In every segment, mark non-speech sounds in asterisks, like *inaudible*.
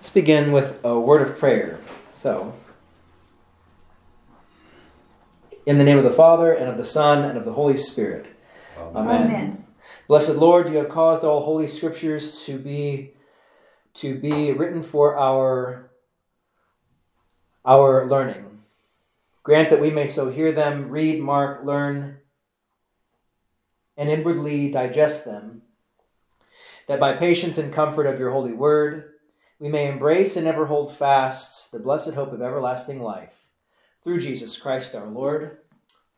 Let's begin with a word of prayer. So, in the name of the Father, and of the Son, and of the Holy Spirit. Amen. Amen. Blessed Lord, you have caused all holy scriptures to be to be written for our our learning. Grant that we may so hear them, read, mark, learn, and inwardly digest them, that by patience and comfort of your holy word, we may embrace and ever hold fast the blessed hope of everlasting life. Through Jesus Christ our Lord.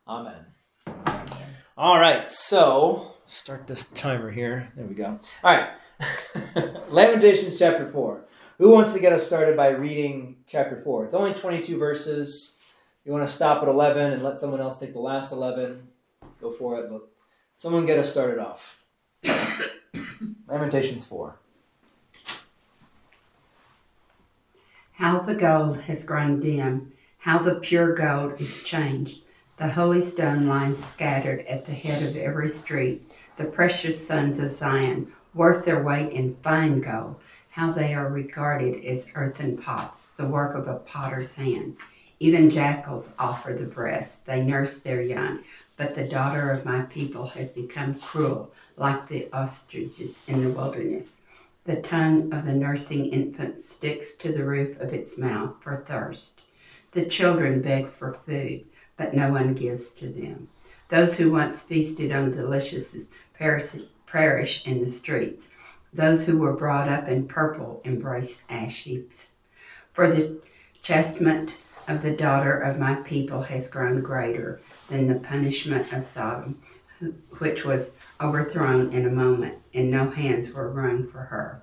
Amen. All right, so start this timer here. There we go. All right. *laughs* Lamentations chapter 4. Who wants to get us started by reading chapter 4? It's only 22 verses. You want to stop at 11 and let someone else take the last 11? Go for it, but someone get us started off. *coughs* Lamentations 4. How the gold has grown dim, how the pure gold is changed. The holy stone lies scattered at the head of every street. The precious sons of Zion, worth their weight in fine gold, how they are regarded as earthen pots, the work of a potter's hand. Even jackals offer the breast, they nurse their young. But the daughter of my people has become cruel, like the ostriches in the wilderness. The tongue of the nursing infant sticks to the roof of its mouth for thirst. The children beg for food, but no one gives to them. Those who once feasted on deliciousness perish, perish in the streets. Those who were brought up in purple embrace ash heaps. For the chastisement of the daughter of my people has grown greater than the punishment of Sodom, which was overthrown in a moment, and no hands were wrung for her.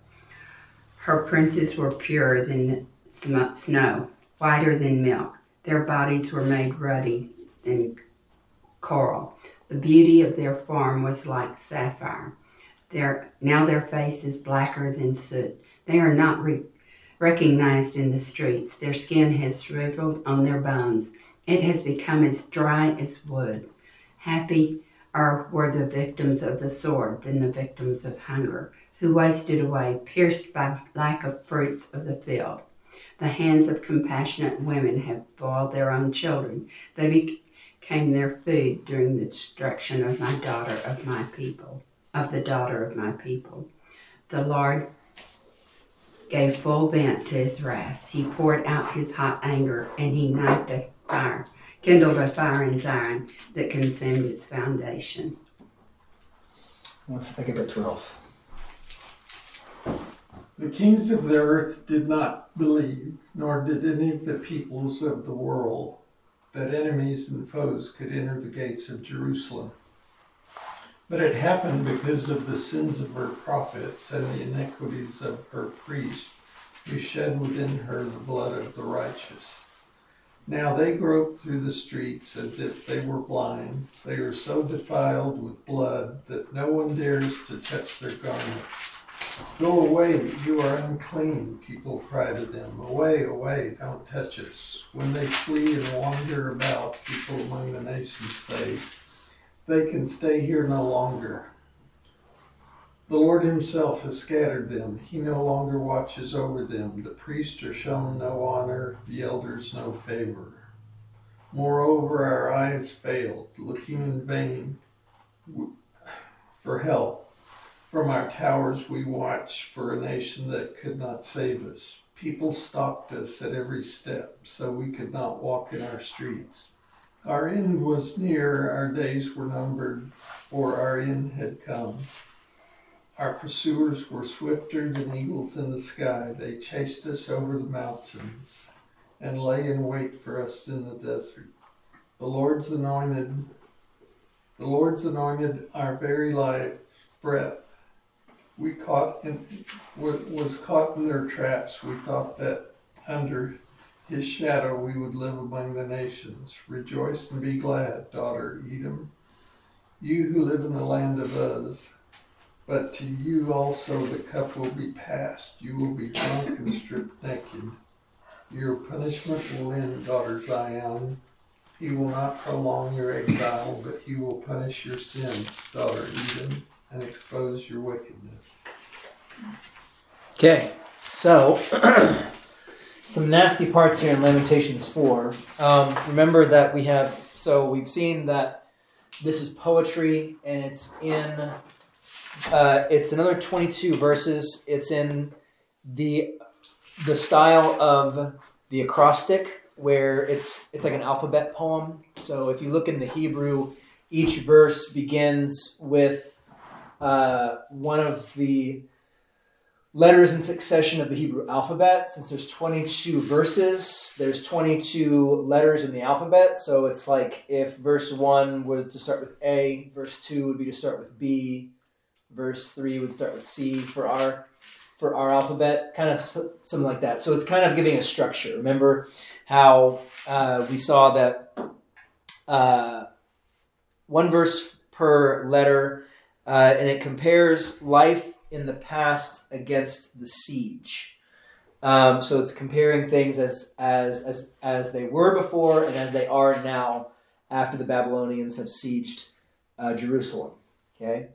Her princes were purer than snow, whiter than milk. Their bodies were made ruddy than coral. The beauty of their form was like sapphire. Their, now their face is blacker than soot. They are not re- recognized in the streets. Their skin has shriveled on their bones. It has become as dry as wood. Happy are were the victims of the sword than the victims of hunger, who wasted away, pierced by lack of fruits of the field. The hands of compassionate women have boiled their own children. They became their food during the destruction of my daughter of my people, of the daughter of my people. The Lord gave full vent to his wrath. He poured out his hot anger, and he knifed a fire, kindled a fire in Zion that consumed its foundation. Let's think about 12. The kings of the earth did not believe, nor did any of the peoples of the world, that enemies and foes could enter the gates of Jerusalem. But it happened because of the sins of her prophets and the iniquities of her priests, who shed within her the blood of the righteous. Now they grope through the streets as if they were blind. They are so defiled with blood that no one dares to touch their garments. Go away, you are unclean, people cry to them. Away, away, don't touch us. When they flee and wander about, people among the nations say, They can stay here no longer. The Lord Himself has scattered them. He no longer watches over them. The priests are shown no honor, the elders no favor. Moreover, our eyes failed, looking in vain for help. From our towers we watched for a nation that could not save us. People stopped us at every step, so we could not walk in our streets. Our end was near, our days were numbered, for our end had come. Our pursuers were swifter than eagles in the sky. They chased us over the mountains and lay in wait for us in the desert. The Lord's anointed, the Lord's anointed our very life breath we caught in was caught in their traps. We thought that under his shadow we would live among the nations. Rejoice and be glad, daughter Edom, you who live in the land of Uz. But to you also the cup will be passed. You will be drunk and stripped naked. Your punishment will end, daughter Zion. He will not prolong your exile, but he will punish your sin, daughter Edom and expose your wickedness. Okay, So, *clears throat* some nasty parts here in Lamentations 4. Um, remember that we have, so we've seen that this is poetry and it's in, uh, it's another 22 verses. It's in the the style of the acrostic where it's it's like an alphabet poem. So if you look in the Hebrew, each verse begins with uh, one of the letters in succession of the Hebrew alphabet. Since there's 22 verses, there's 22 letters in the alphabet. So it's like if verse 1 was to start with A, verse 2 would be to start with B, verse 3 would start with C for our for our alphabet, kind of something like that. So it's kind of giving a structure. Remember how uh, we saw that uh, one verse per letter, uh, and it compares life in the past against the siege. Um, so it's comparing things as, as as as they were before and as they are now after the Babylonians have sieged uh, Jerusalem. Okay,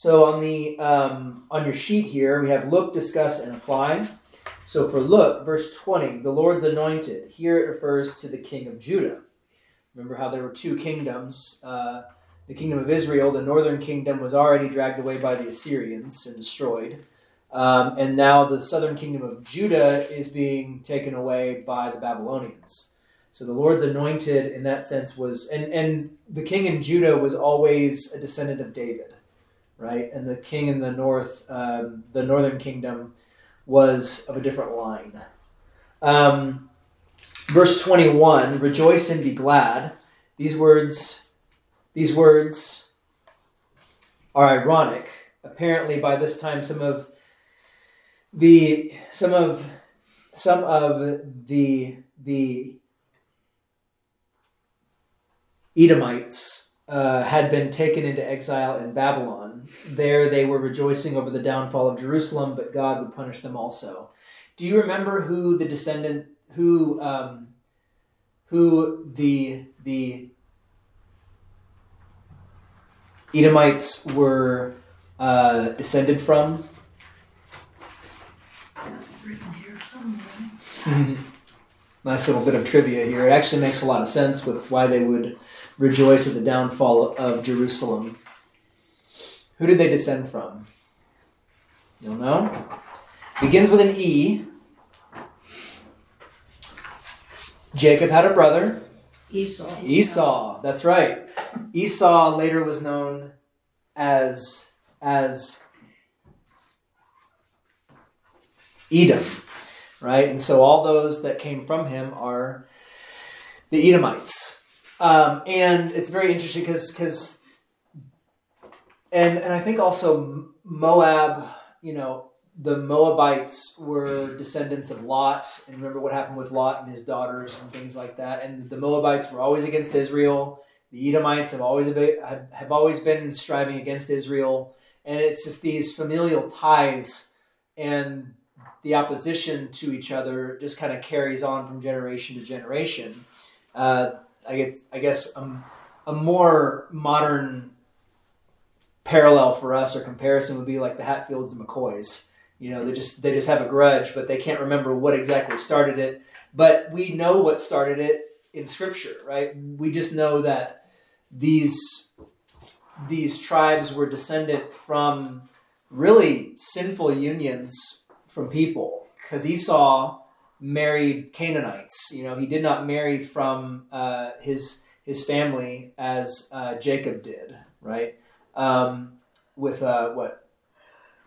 so on the um, on your sheet here we have look, discuss, and apply. So for look, verse twenty, the Lord's anointed. Here it refers to the king of Judah. Remember how there were two kingdoms. Uh, the kingdom of Israel, the northern kingdom, was already dragged away by the Assyrians and destroyed. Um, and now the southern kingdom of Judah is being taken away by the Babylonians. So the Lord's anointed in that sense was, and, and the king in Judah was always a descendant of David, right? And the king in the north, um, the northern kingdom, was of a different line. Um, verse 21 Rejoice and be glad. These words these words are ironic. Apparently, by this time, some of the some of some of the the Edomites uh, had been taken into exile in Babylon. There, they were rejoicing over the downfall of Jerusalem, but God would punish them also. Do you remember who the descendant, who um, who the the Edomites were uh, descended from. *laughs* nice little bit of trivia here. It actually makes a lot of sense with why they would rejoice at the downfall of Jerusalem. Who did they descend from? You'll know. Begins with an E. Jacob had a brother. Esau. Esau, that's right. Esau later was known as as Edom, right? And so all those that came from him are the Edomites. Um, and it's very interesting because because and and I think also Moab, you know, the Moabites were descendants of Lot, and remember what happened with Lot and his daughters and things like that. And the Moabites were always against Israel. The Edomites have always been, have always been striving against Israel, and it's just these familial ties and the opposition to each other just kind of carries on from generation to generation. Uh, I guess, I guess um, a more modern parallel for us or comparison would be like the Hatfields and McCoys you know, they just they just have a grudge, but they can't remember what exactly started it. But we know what started it in Scripture, right? We just know that these these tribes were descended from really sinful unions from people because Esau married Canaanites. You know, he did not marry from uh, his his family as uh, Jacob did, right? Um, with uh, what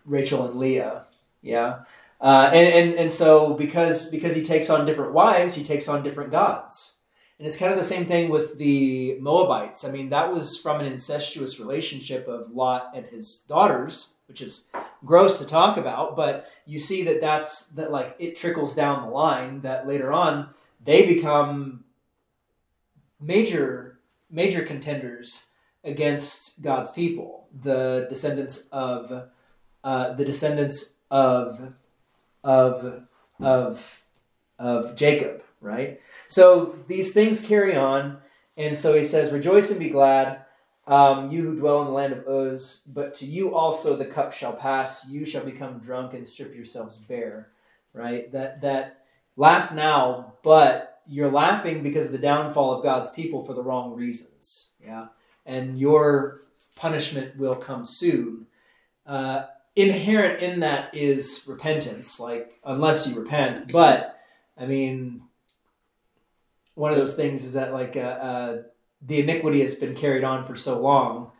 Rachel and Leah. Yeah. Uh, and, and, and so because, because he takes on different wives, he takes on different gods. And it's kind of the same thing with the Moabites. I mean, that was from an incestuous relationship of Lot and his daughters, which is gross to talk about, but you see that that's that like it trickles down the line that later on they become major major contenders against God's people, the descendants of uh, the descendants of of of of Jacob, right? So these things carry on, and so he says, "Rejoice and be glad, um, you who dwell in the land of Uz. But to you also the cup shall pass; you shall become drunk and strip yourselves bare. right? That that laugh now, but you're laughing because of the downfall of God's people for the wrong reasons. Yeah, and your punishment will come soon. Uh, inherent in that is repentance, like unless you repent. But I mean, one of those things is that like uh, uh, the iniquity has been carried on for so long,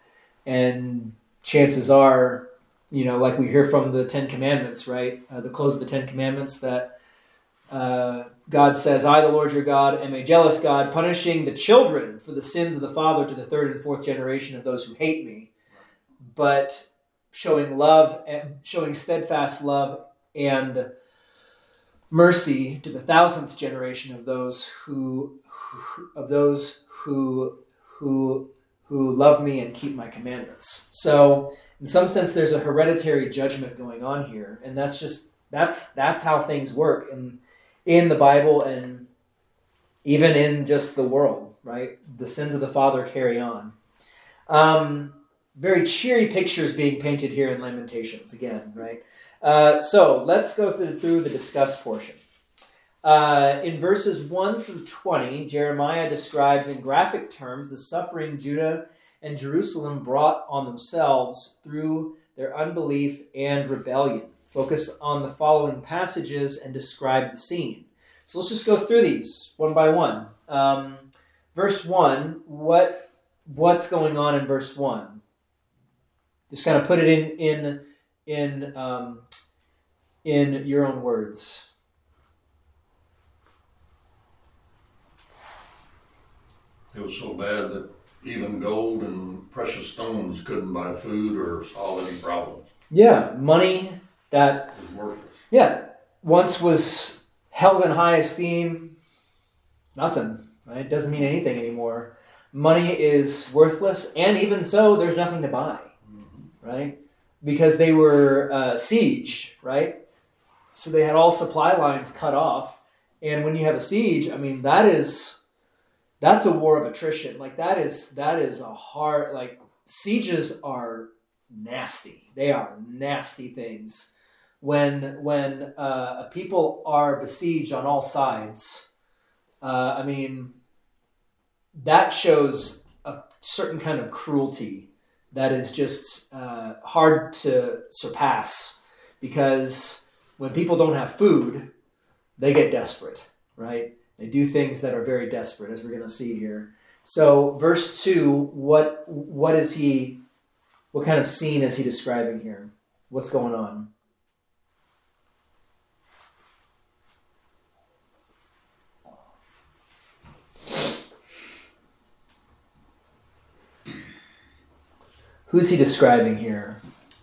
and chances are, you know, like we hear from the Ten Commandments, right? Uh, the close of the Ten Commandments that uh, God says, "I, the Lord your God, am a jealous God, punishing the children for the sins of the father to the third and fourth generation of those who hate me, but showing love and showing steadfast love and mercy to the thousandth generation of those who, who of those who who who love me and keep my commandments. So, in some sense, there's a hereditary judgment going on here, and that's just that's that's how things work in in the Bible and even in just the world, right? The sins of the father carry on. Um, very cheery pictures being painted here in Lamentations again, right? Uh, so let's go through, the discuss portion. Uh, in verses 1 through 20, Jeremiah describes in graphic terms the suffering Judah and Jerusalem brought on themselves through their unbelief and rebellion. Focus on the following passages and describe the scene. So let's just go through these one by one. Um, verse 1, what, what's going on in verse 1? Just kind of put it in, in, in, um, in your own words. It was so bad that even gold and precious stones couldn't buy food or solve any problems. Yeah, money that It was worthless. yeah once was held in high esteem. Nothing. Right? It doesn't mean anything anymore. Money is worthless, and even so, there's nothing to buy. Right? Because they were uh, sieged. Right? So they had all supply lines cut off, and when you have a siege, I mean that is that's a war of attrition. Like that is that is a hard like sieges are nasty. They are nasty things. When when uh, people are besieged on all sides, uh, I mean that shows a certain kind of cruelty that is just uh, hard to surpass because when people don't have food, they get desperate, right? They do things that are very desperate, as we're going to see here. So, verse two, what what is he? What kind of scene is he describing here? What's going on? Who's he describing here?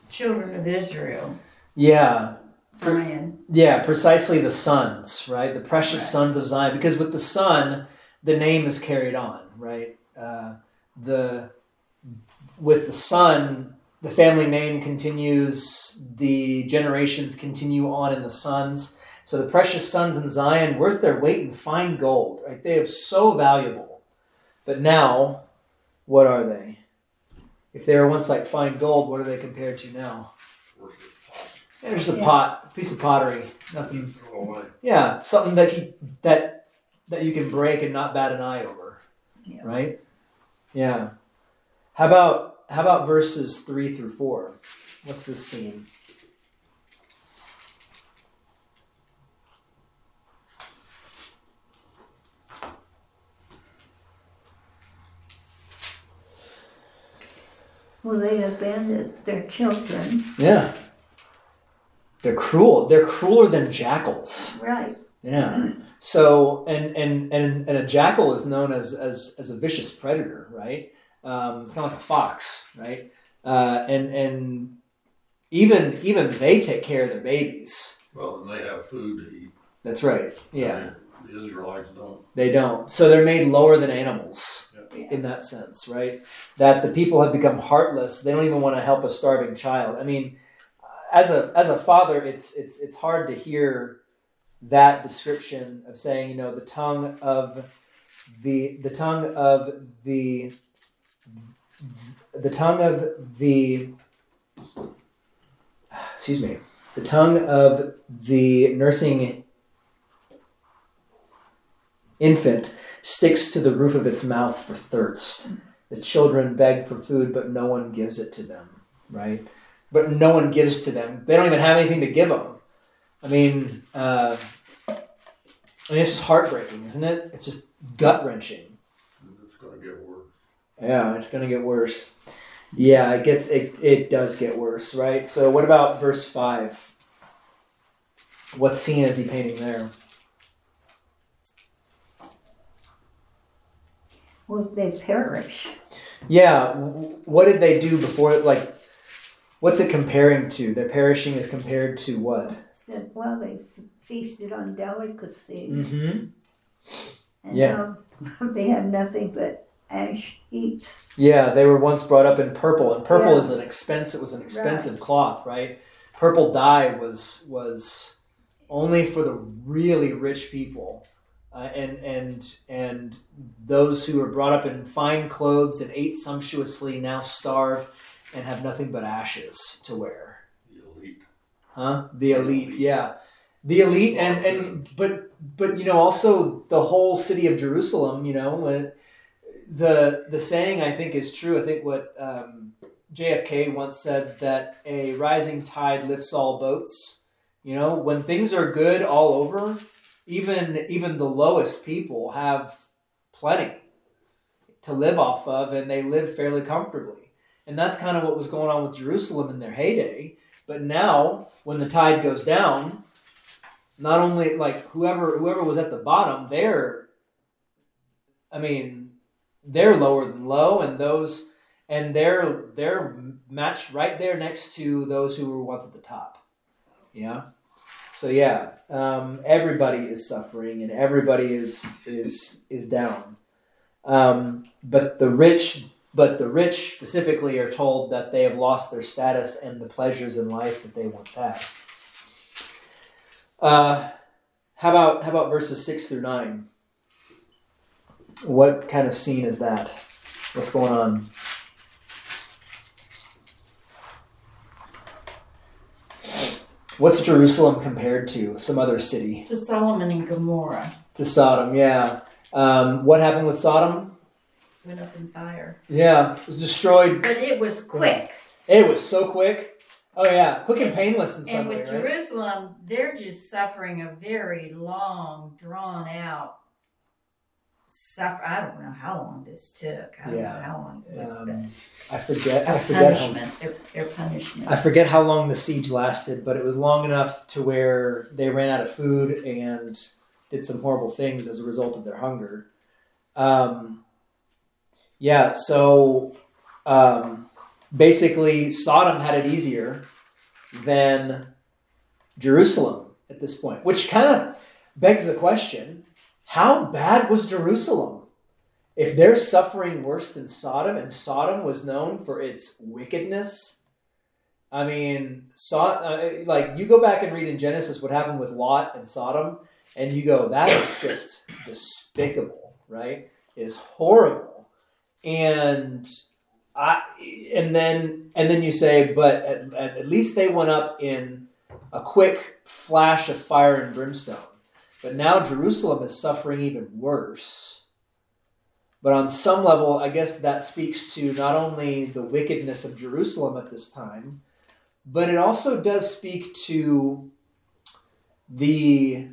children of Israel. Yeah, Zion. Yeah, precisely the sons, right? The precious Right. sons of Zion. Because with the son, the name is carried on, right? Uh, the with the son, the family name continues. The generations continue on in the sons. So the precious sons in Zion, worth their weight in fine gold, right? They are so valuable. But now, what are they? If they were once like fine gold, what are they compared to now? Yeah, just a Yeah. pot, piece of pottery, nothing. Yeah, something that you, that that you can break and not bat an eye over, Yeah. right? Yeah. How about how about verses three through four? What's this scene? Well, they abandoned their children. Yeah. They're cruel. They're crueler than jackals. Right. Yeah. So and and and and a jackal is known as as as a vicious predator, right? Um, it's kind of like a fox, right? Uh, and and even even they take care of their babies. Well, and they have food to eat. That's right. Yeah, The Israelites don't. they don't. So they're made lower than animals In that sense, right? That the people have become heartless. They don't even want to help a starving child. I mean, as a as a father, it's it's it's hard to hear that description of saying, you know, the tongue of the the tongue of the the tongue of the excuse me The tongue of the nursing infant sticks to the roof of its mouth for thirst. The children beg for food, but no one gives it to them, right? But no one gives to them. They don't even have anything to give them. I mean, uh, I mean, it's just heartbreaking, isn't it? It's just gut wrenching. It's gonna get worse. Yeah, it's gonna get worse. Yeah, it gets it. It does get worse, right? So, what about verse five? What scene is he painting there? They perish. Yeah, what did they do before? Like, what's it comparing to? Their perishing is compared to what? Said, well, they feasted on delicacies. Mm-hmm. And yeah. now *laughs* they have nothing but ash heaps. Yeah, they were once brought up in purple, and purple Yeah. is an expense. It Was an expensive cloth, right? Purple dye was was only for the really rich people, uh, and and and those who were brought up in fine clothes and ate sumptuously now starve and have nothing but ashes to wear. The elite. Huh? The elite, yeah. The elite and and but but you know also the whole city of Jerusalem, you know, when the the saying I think is true. I think what um, JFK once said that a rising tide lifts all boats. You know, when things are good all over, even even the lowest people have plenty to live off of and they live fairly comfortably. And that's kind of what was going on with Jerusalem in their heyday. But now, when the tide goes down, not only like whoever whoever was at the bottom, they're, I mean, they're lower than low, and those and they're they're matched right there next to those who were once at the top. Yeah. So yeah, um, everybody is suffering, and everybody is is is down. Um, but the rich but the rich specifically are told that they have lost their status and the pleasures in life that they once had. Uh, how about how about verses six through nine? What kind of scene is that? What's going on? What's Jerusalem compared to some other city? To Solomon and Gomorrah To Sodom, yeah. Um, what happened with Sodom? went up in fire. Yeah, it was destroyed. But it was quick. It was so quick. Oh yeah, quick and painless in some And way, with right? Jerusalem, they're just suffering a very long, drawn out suffer. I don't know how long this took. I don't Yeah. know how long it was. Um, I forget. I forget. How, punishment. Their, their punishment. I forget how long the siege lasted, but it was long enough to where they ran out of food and did some horrible things as a result of their hunger. Um, yeah, so um, basically, Sodom had it easier than Jerusalem at this point, which kind of begs the question how bad was Jerusalem? If they're suffering worse than Sodom, and Sodom was known for its wickedness, I mean, so, uh, like you go back and read in Genesis what happened with Lot and Sodom, and you go, that is just despicable, right? Is horrible, and I, and then and then you say, but at, at least they went up in a quick flash of fire and brimstone. But now Jerusalem is suffering even worse. But on some level, I guess that speaks to not only the wickedness of Jerusalem at this time, but it also does speak to the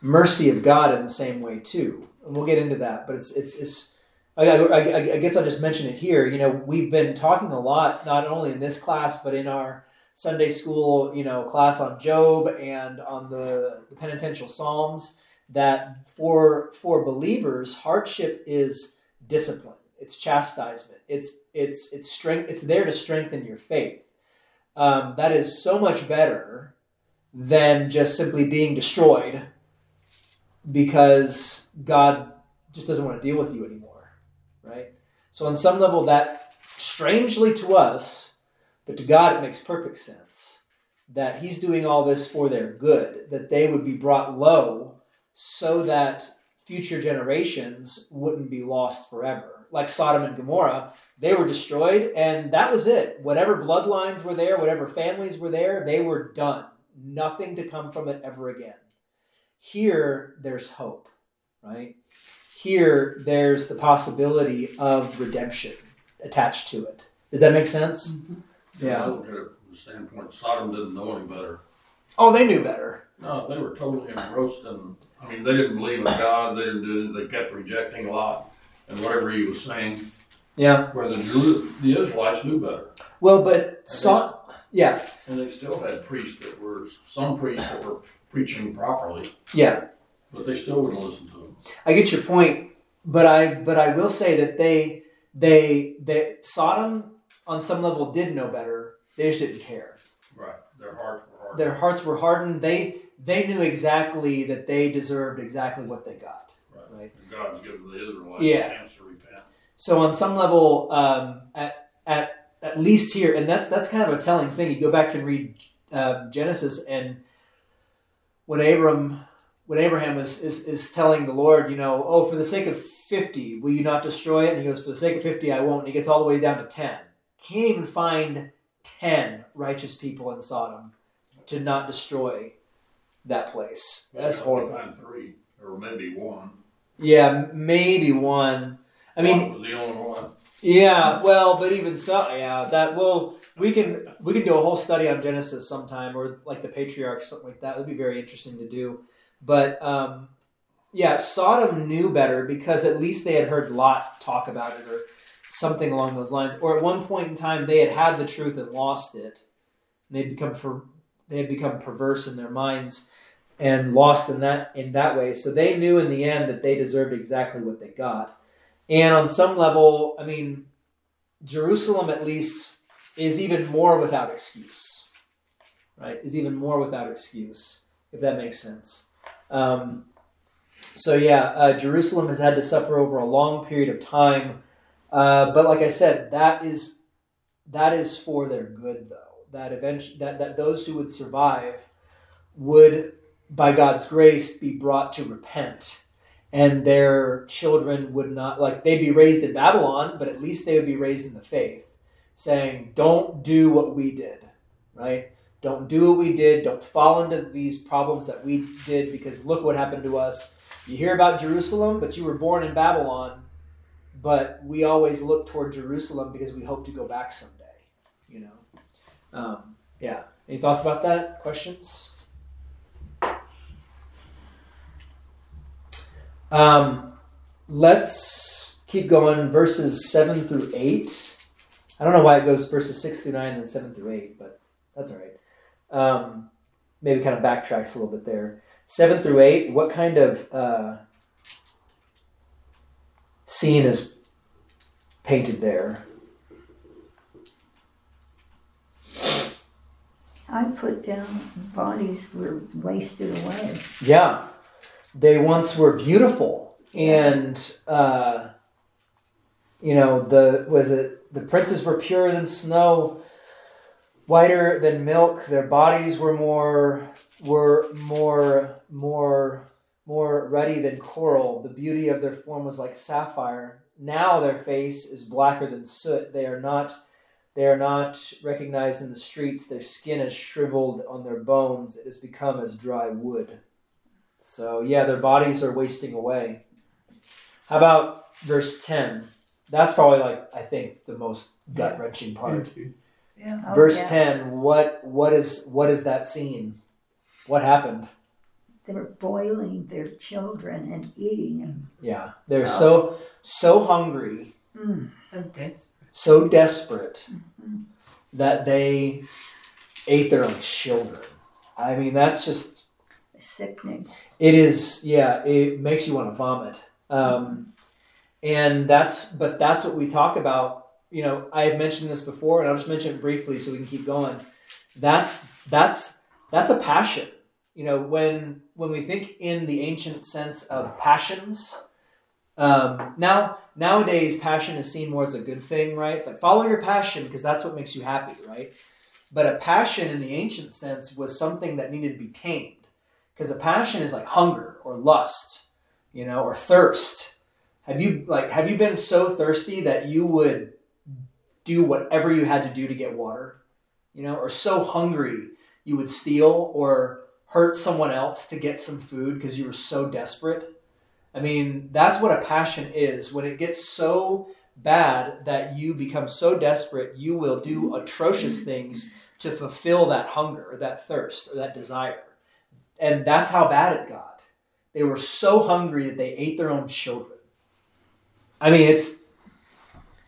mercy of God in the same way too. And we'll get into that. But it's it's it's. I, I, I guess I'll just mention it here. You know, we've been talking a lot, not only in this class, but in our Sunday school, you know, class on Job and on the, the penitential Psalms, that for for believers, hardship is discipline. It's chastisement. It's it's it's strength. It's there to strengthen your faith. Um, that is so much better than just simply being destroyed because God just doesn't want to deal with you anymore, right? So on some level, that strangely to us, but to God it makes perfect sense that He's doing all this for their good, that they would be brought low so that future generations wouldn't be lost forever like Sodom and Gomorrah. They were destroyed, and that was it. Whatever bloodlines were there, whatever families were there, they were done. Nothing to come from it ever again. Here, there's hope, right? Here, there's the possibility of redemption attached to it. Does that make sense? Mm-hmm. Yeah. I look at it from the standpoint, Sodom didn't know any better. Oh, they knew better. No, they were totally engrossed in, I mean, they didn't believe in God, they didn't do, they kept rejecting Lot and whatever he was saying, Yeah. where the Jew, the Israelites knew better. Well, but so, yeah, And they still had priests that were, some priests that were preaching properly, yeah. but they still wouldn't listen to them. I get your point, but I but I will say that they they they Sodom on some level did know better. They just didn't care. Right. Their hearts were hard. Their hearts were hardened. They they knew exactly that they deserved exactly what they got. Right. Right. And God was giving the Israelites Yeah. a chance to repent. So on some level, um, at at at least here, and that's that's kind of a telling thing. You go back and read uh, Genesis, and when Abram, when Abraham is, is is telling the Lord, you know, oh, for the sake of fifty, will you not destroy it? And he goes, for the sake of fifty, I won't. And he gets all the way down to ten. Can't even find ten righteous people in Sodom to not destroy that place. That's horrible. Find three, or maybe one. Yeah, maybe one. I mean, One the only one. Yeah, well, but even so, yeah, that will we can we can do a whole study on Genesis sometime, or like the patriarchs, something like that. That'd be very interesting to do. But um, yeah, Sodom knew better because at least they had heard Lot talk about it, or something along those lines. Or at one point in time, they had had the truth and lost it. They'd become for they had become perverse in their minds and lost in that in that way. So they knew in the end that they deserved exactly what they got. And on some level, I mean, Jerusalem at least is even more without excuse, right? Is even more without excuse, if that makes sense. Um, so yeah, uh, Jerusalem has had to suffer over a long period of time, uh, but like I said, that is that is for their good, though. That eventually, that that those who would survive would, by God's grace, be brought to repent and their children would not like they'd be raised in Babylon, but at least they would be raised in the faith, saying, "Don't do what we did, right? Don't do what we did. Don't fall into these problems that we did because look what happened to us. You hear about Jerusalem, but you were born in Babylon. But we always look toward Jerusalem because we hope to go back someday. You know, um, yeah. Any thoughts about that? Questions? Um, let's keep going. Verses seven through eight. I don't know why it goes verses six through nine, then seven through eight, but that's all right. Um, maybe kind of backtracks a little bit there. Seven through eight. What kind of uh, scene is painted there? I put down bodies were wasted away. Yeah, they once were beautiful, and uh, you know the was it the princes were purer than snow, whiter than milk. Their bodies were more were more more more ruddy than coral. The beauty of their form was like sapphire. Now their face is blacker than soot. They are not they are not recognized in the streets. Their skin is shriveled on their bones. It has become as dry wood. So, yeah, their bodies are wasting away. How about verse 10? That's probably like I think the most gut wrenching part. Yeah. Oh, Verse yeah. 10, what what is what is that scene? What happened? They were boiling their children and eating them. Yeah. They're so so hungry, Mm. So desperate. so desperate that they ate their own children. I mean, that's just Sickening. It is, yeah. It makes you want to vomit, um, and that's. But that's what we talk about. You know, I have mentioned this before, and I'll just mention it briefly so we can keep going. That's that's that's a passion. You know, when when we think in the ancient sense of passions, um, now nowadays passion is seen more as a good thing, right? It's like follow your passion because that's what makes you happy, right? But a passion in the ancient sense was something that needed to be tamed because a passion is like hunger or lust, you know, or thirst. Have you like have you been so thirsty that you would do whatever you had to do to get water? You know, or so hungry you would steal or hurt someone else to get some food because you were so desperate? I mean, that's what a passion is. When it gets so bad that you become so desperate, you will do atrocious things to fulfill that hunger or that thirst or that desire. And that's how bad it got. They were so hungry that they ate their own children. I mean, it's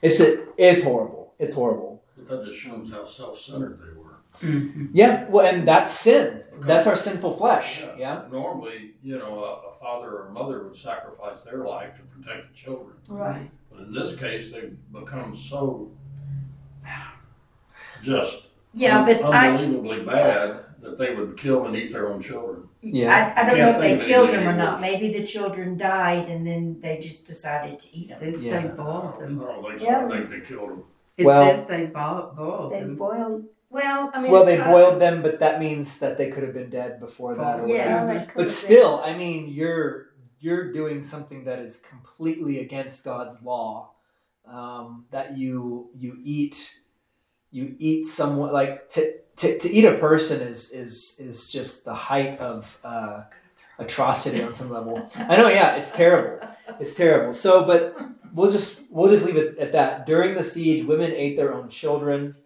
it's it's horrible. It's horrible. But that just shows how self-centered they were. Yeah, well, and that's sin. That's our sinful flesh. Yeah. Normally, you know, a, a father or a mother would sacrifice their life to protect the children. Right. But in this case, they've become so just Yeah, un- but I, unbelievably bad that they would kill and eat their own children. Yeah. I, I don't Can't know if they killed them or not. Maybe the children died and then they just decided to eat them. It Yeah. they I boiled them. don't think so. Yeah. I think they killed them. It Well- says they bo- boiled They them. boiled. Well, I mean, Well, they child- boiled them, but that means that they could have been dead before that or Yeah. whatever. well, that could But been- still, I mean, you're you're doing something that is completely against God's law. Um, that you you eat you eat someone like to, to, to eat a person is is is just the height of uh, atrocity on some level. I know, yeah, it's terrible. It's terrible. So, but we'll just we'll just leave it at that. During the siege, women ate their own children,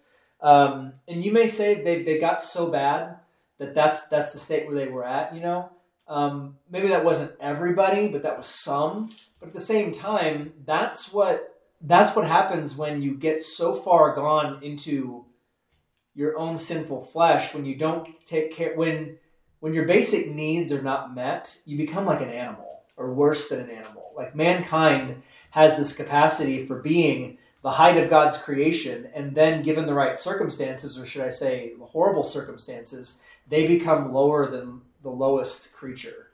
um, and you may say they they got so bad that that's that's the state where they were at. You know, um, maybe that wasn't everybody, but that was some. But at the same time, that's what that's what happens when you get so far gone into your own sinful flesh when you don't take care when when your basic needs are not met you become like an animal or worse than an animal like mankind has this capacity for being the height of god's creation and then given the right circumstances or should i say horrible circumstances they become lower than the lowest creature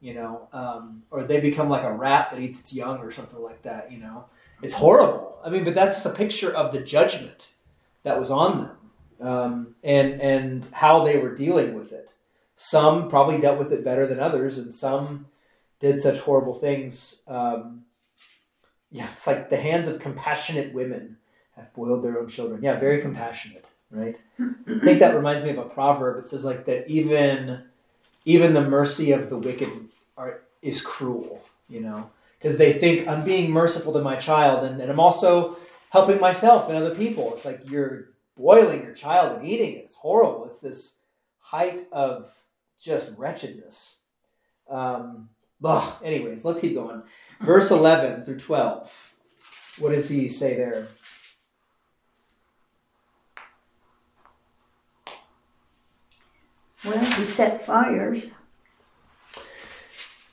you know? Um, or they become like a rat that eats its young or something like that you know? It's horrible. I mean but that's a picture of the judgment that was on them um, and and how they were dealing with it. Some probably dealt with it better than others and some did such horrible things um, yeah it's like the hands of compassionate women have boiled their own children. Yeah very compassionate right? I think that reminds me of a proverb. It says like that even even the mercy of the wicked are is cruel you know? Because they think i'm being merciful to my child and, and i'm also helping myself and other people. It's like you're boiling your child and eating it. It's horrible. It's this height of just wretchedness. Um, ugh. anyways let's keep going verse 11 through 12 what does he say there Well, he set fires.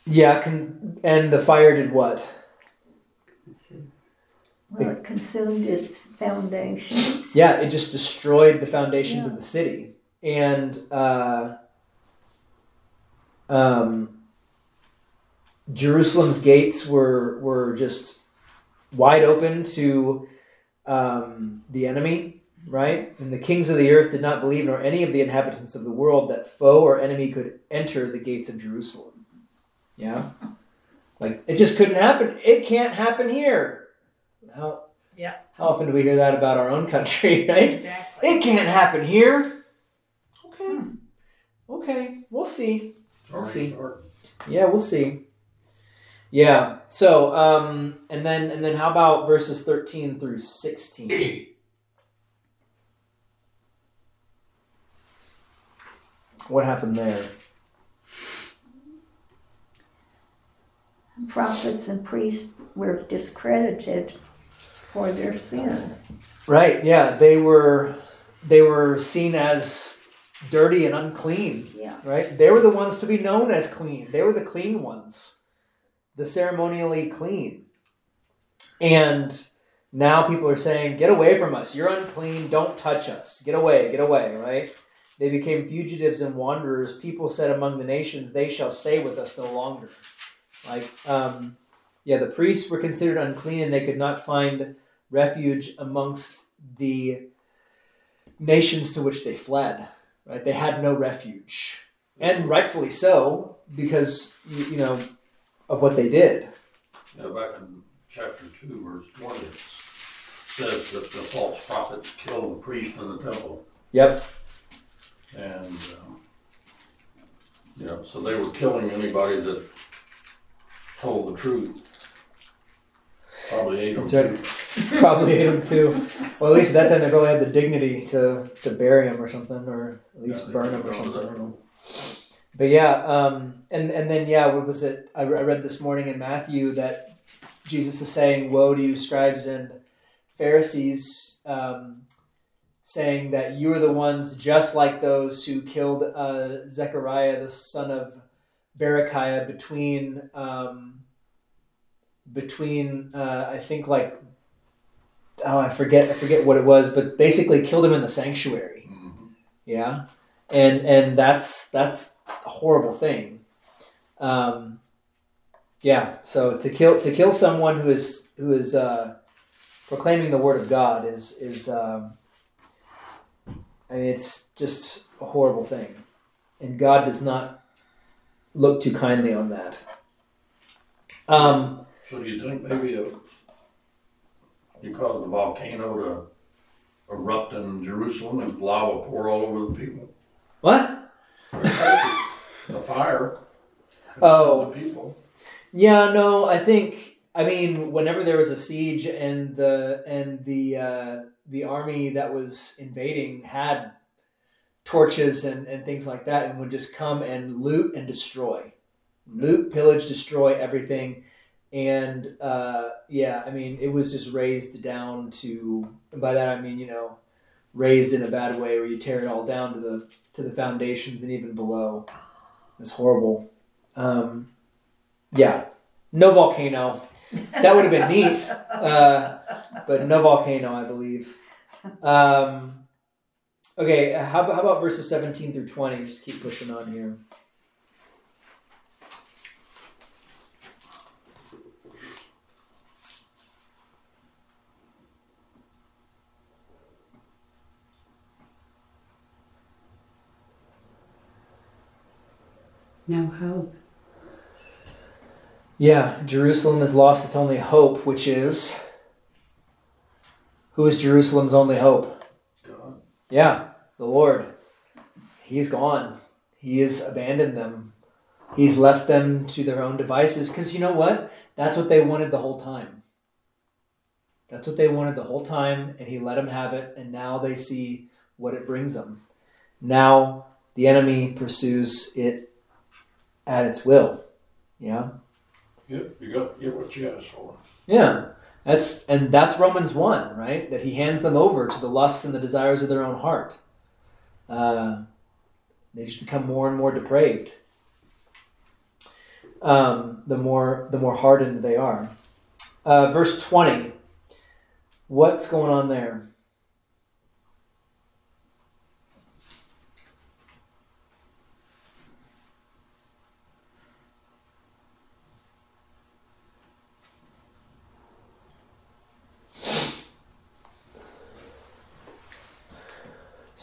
yeah con- and the fire did what Well, it consumed its foundations. Yeah, it just destroyed the foundations Yeah. of the city, and uh, um, Jerusalem's gates were were just wide open to um, the enemy, right? And the kings of the earth did not believe, nor any of the inhabitants of the world, that foe or enemy could enter the gates of Jerusalem. Yeah, like it just couldn't happen. It can't happen here. How? Yeah. How often do we hear that about our own country, *laughs* right? Exactly. It can't happen here. Okay. Okay. We'll see. We'll see. sorry. Yeah, we'll see. Yeah. So, um, and then and then how about verses thirteen through sixteen? *clears throat* what happened there? Prophets and priests were discredited for their sins. Right. Yeah, they were they were seen as dirty and unclean. Yeah. right? They were the ones to be known as clean. They were the clean ones, the ceremonially clean. And now people are saying, get away from us. You're unclean. Don't touch us. Get away. Get away, right? They became fugitives and wanderers. People said among the nations, they shall stay with us no longer. Like, um, yeah, the priests were considered unclean and they could not find refuge amongst the nations to which they fled, right? They had no refuge and rightfully so because you, you know of what they did. Yeah, back in chapter two, verse twenty, it says that the false prophets killed the priest in the temple. Yep. And, um, you know, so they were killing anybody that told the truth. Probably ate them right. too. *laughs* Probably ate him too. Well, at least at that time they probably had the dignity to, to bury him or something, or at least Yeah, burn him or something. I probably don't know. But yeah, um, and and then yeah, what was it? I, re- I read this morning in Matthew that Jesus is saying, "Woe to you, scribes and Pharisees, um, saying that you are the ones just like those who killed uh, Zechariah, the son of Berechiah, between um, between uh, I think like oh I forget I forget what it was, but basically killed him in the sanctuary." Mhm. Yeah, and and that's that's horrible thing. Um, yeah, so to kill to kill someone who is who is uh, proclaiming the word of God is is um, I mean it's just a horrible thing, and God does not look too kindly on that. Um, So do you think maybe a, you caused the volcano to erupt in Jerusalem and lava pour all over the people? what? Fire. Oh. The people. Yeah, no, I think I mean whenever there was a siege and the and the uh, the army that was invading had torches and, and things like that and would just come and loot and destroy. Loot, pillage, destroy everything. And uh, yeah, I mean it was just razed down to by that I mean, you know, razed in a bad way where you tear it all down to the to the foundations and even below. It was horrible. Um, yeah, no volcano. That would have been neat, *laughs* uh, but no volcano, I believe. Um, okay, how, about- how about verses 17 through 20? Just keep pushing on here. No hope. Yeah, Jerusalem has lost its only hope, which is. Who is Jerusalem's only hope? God. Yeah, the Lord. He's gone. He has abandoned them. He's left them to their own devices. Because you know what? That's what they wanted the whole time. That's what they wanted the whole time, and He let them have it, and now they see what it brings them. Now the enemy pursues it at its will. Yeah? Yep, you got, to get what you asked for. Yeah. That's and that's Romans one, right? That he hands them over to the lusts and the desires of their own heart. Uh, they just become more and more depraved. Um, the more the more hardened they are. Uh, verse twenty. What's going on there?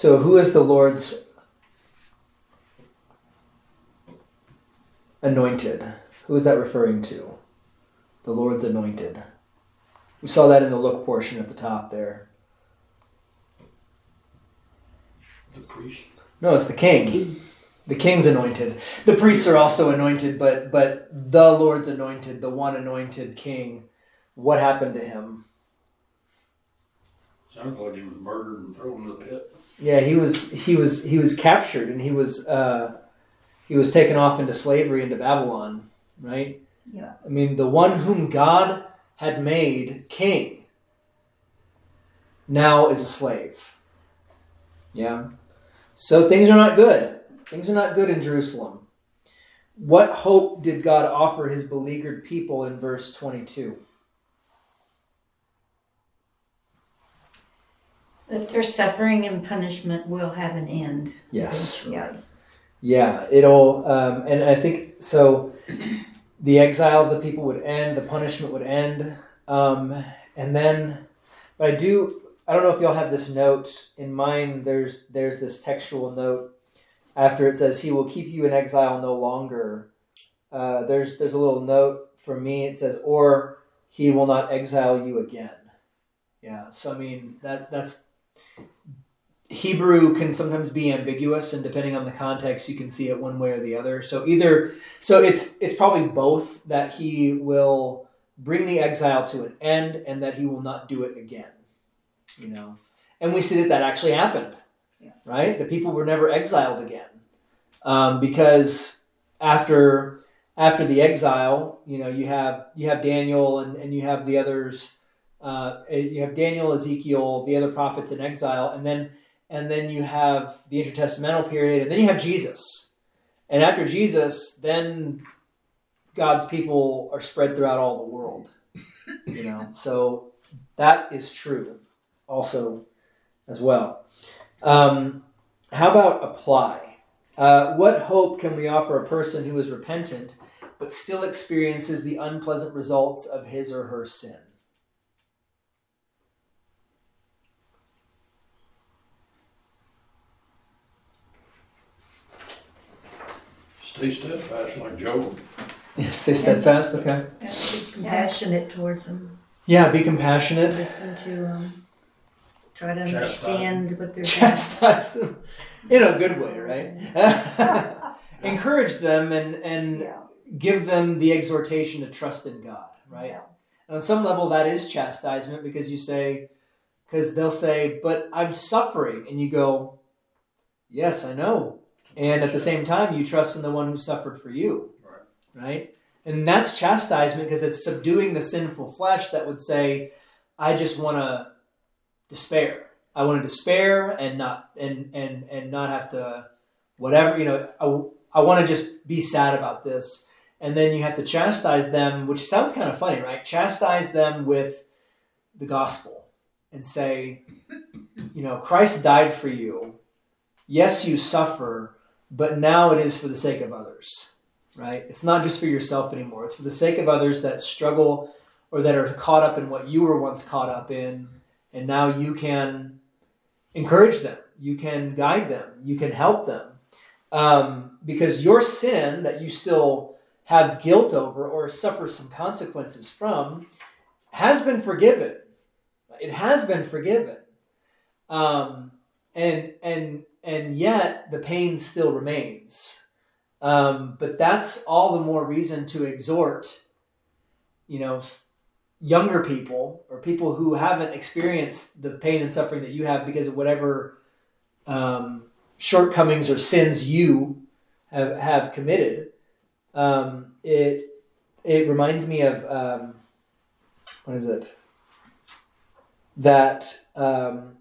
So, who is the Lord's anointed? Who is that referring to? The Lord's anointed. We saw that in the look portion at the top there. The priest. No, it's the king. The king's anointed. The priests are also anointed, but but the Lord's anointed, the one anointed king, what happened to him? Sounds like he was murdered and thrown in the pit. Yeah, he was he was he was captured and he was uh, he was taken off into slavery into Babylon, right? Yeah. I mean, the one whom God had made king now is a slave. Yeah. So things are not good. Things are not good in Jerusalem. What hope did God offer his beleaguered people in verse 22? That their suffering and punishment will have an end. Yes. Yeah. Yeah, it'll, um, and I think so. The exile of the people would end, the punishment would end, um, and then, but I do. I don't know if y'all have this note in mind. There's there's this textual note after it says, "He will keep you in exile no longer." Uh, there's there's a little note for me. It says, "Or he will not exile you again. Yeah. So I mean that that's Hebrew can sometimes be ambiguous, and depending on the context, you can see it one way or the other. So either, so it's it's probably both that he will bring the exile to an end, and that he will not do it again. You know, and we see that that actually happened, Yeah. right? The people were never exiled again, um, because after after the exile, you know, you have you have Daniel and and you have the others. Uh, you have Daniel, Ezekiel, the other prophets in exile, and then and then you have the intertestamental period, and then you have Jesus. And after Jesus, then God's people are spread throughout all the world. You know, so that is true also as well. Um, how about apply? Uh, what hope can we offer a person who is repentant but still experiences the unpleasant results of his or her sin? Stay steadfast like Job. Stay steadfast, okay? Have to be compassionate towards them. Yeah, be compassionate. Listen to them. Try to Chastise. understand what they're doing. chastise them in a good way, right? *laughs* Encourage them and and Yeah. give them the exhortation to trust in God, right? Yeah. And on some level, that is chastisement because you say, because they'll say, "But I'm suffering," and you go, "Yes, I know," and at the same time, you trust in the one who suffered for you, Right. right? And that's chastisement because it's subduing the sinful flesh that would say, "I just want to despair. I want to despair and not and and and not have to whatever you know. I, I want to just be sad about this." And then you have to chastise them, which sounds kind of funny, right? Chastise them with the gospel and say, you know, Christ died for you. Yes, you suffer, but now it is for the sake of others, right? It's not just for yourself anymore. It's for the sake of others that struggle or that are caught up in what you were once caught up in. And now you can encourage them, you can guide them, you can help them. Um, because your sin that you still have guilt over or suffer some consequences from has been forgiven. It has been forgiven. Um, and and and yet the pain still remains. Um, but that's all the more reason to exhort, you know, younger people or people who haven't experienced the pain and suffering that you have because of whatever um, shortcomings or sins you have, have committed. Um, it it reminds me of um, what is it? That um,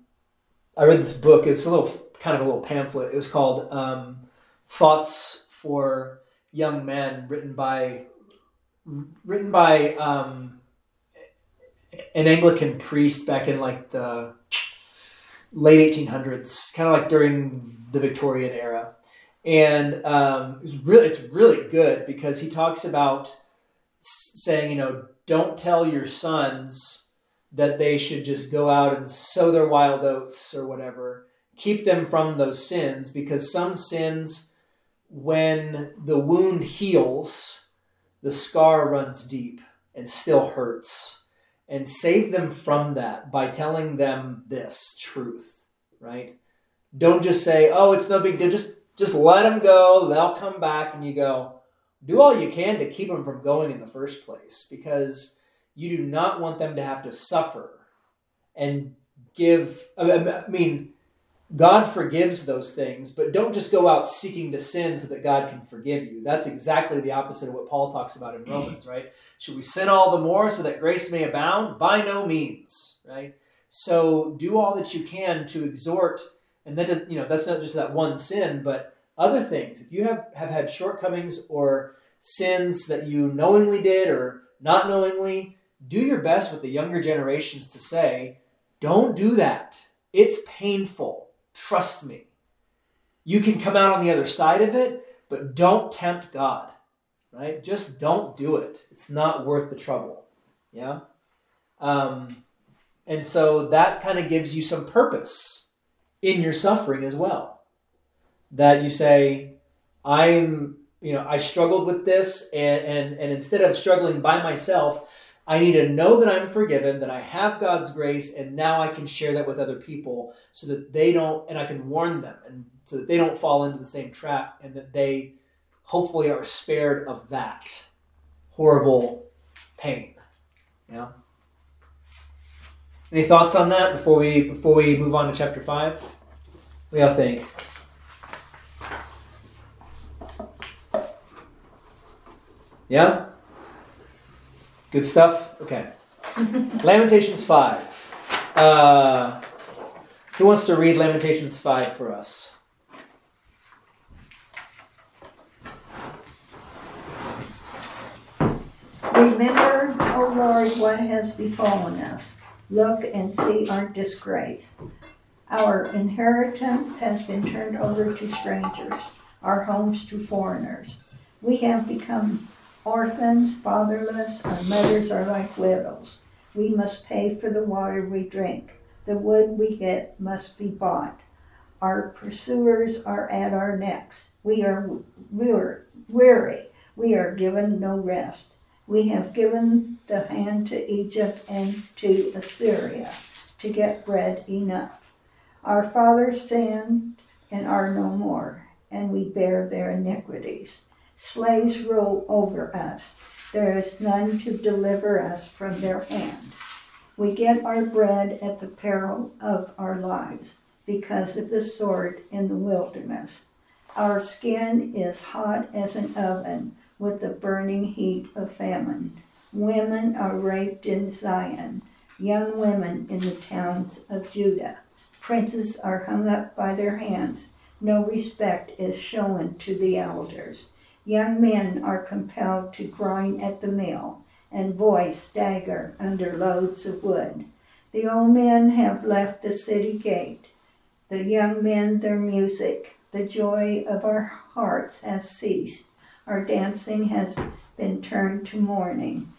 I read this book. It's a little kind of a little pamphlet. It was called um, "Thoughts for Young Men," written by written by um, an Anglican priest back in like the late 1800s, kind of like during the Victorian era. And um, it's really it's really good because he talks about s- saying, you know, don't tell your sons that they should just go out and sow their wild oats or whatever. Keep them from those sins because some sins, when the wound heals, the scar runs deep and still hurts. And save them from that by telling them this truth, right? Don't just say, "Oh, it's no big deal." Just just let them go. They'll come back, and you go, do all you can to keep them from going in the first place, because you do not want them to have to suffer and give. I mean, God forgives those things, but don't just go out seeking to sin so that God can forgive you. That's exactly the opposite of what Paul talks about in Romans, right? Should we sin all the more so that grace may abound? By no means, right? So do all that you can to exhort, and that you know that's not just that one sin, but other things. If you have have had shortcomings or sins that you knowingly did or not knowingly, do your best with the younger generations to say, don't do that. It's painful. Trust me. You can come out on the other side of it, but don't tempt God, right? Just don't do it. It's not worth the trouble. Yeah? Um, and so that kind of gives you some purpose in your suffering as well. That you say, I'm, you know, I struggled with this, and, and, and instead of struggling by myself, I need to know that I'm forgiven, that I have God's grace, and now I can share that with other people so that they don't, and I can warn them, and so that they don't fall into the same trap, and that they hopefully are spared of that horrible pain. Yeah. Any thoughts on that before we before we move on to chapter five? What do y'all think? Yeah? Good stuff? Okay. Lamentations 5. Uh, who wants to read Lamentations 5 for us? Remember, O Lord, what has befallen us. Look and see our disgrace. Our inheritance has been turned over to strangers, our homes to foreigners. We have become orphans, fatherless, our mothers are like widows. We must pay for the water we drink. The wood we get must be bought. Our pursuers are at our necks. We are weary. We are given no rest. We have given the hand to Egypt and to Assyria to get bread enough. Our fathers sinned and are no more, and we bear their iniquities. Slaves rule over us. There is none to deliver us from their hand. We get our bread at the peril of our lives because of the sword in the wilderness. Our skin is hot as an oven with the burning heat of famine. Women are raped in Zion, young women in the towns of Judah. Princes are hung up by their hands. No respect is shown to the elders. Young men are compelled to grind at the mill, and boys stagger under loads of wood. The old men have left the city gate, the young men their music. The joy of our hearts has ceased. Our dancing has been turned to mourning.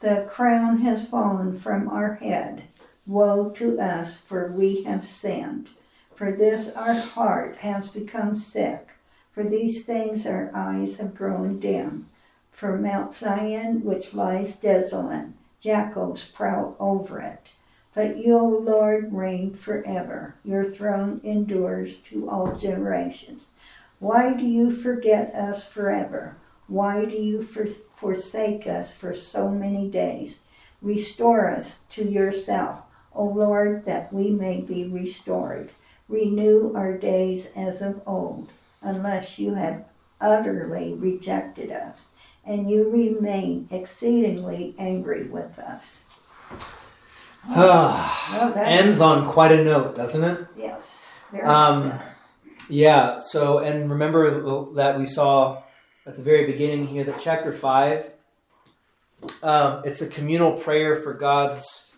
The crown has fallen from our head. Woe to us, for we have sinned. For this our heart has become sick. For these things our eyes have grown dim. For Mount Zion, which lies desolate, jackals prowl over it. But you, O Lord, reign forever. Your throne endures to all generations. Why do you forget us forever? Why do you for- forsake us for so many days? Restore us to yourself, O Lord, that we may be restored. Renew our days as of old unless you have utterly rejected us and you remain exceedingly angry with us. well, Ends on quite a note, doesn't it? Yes. Um. Yeah, so, and remember that we saw at the very beginning here that chapter 5, um, it's a communal prayer for God's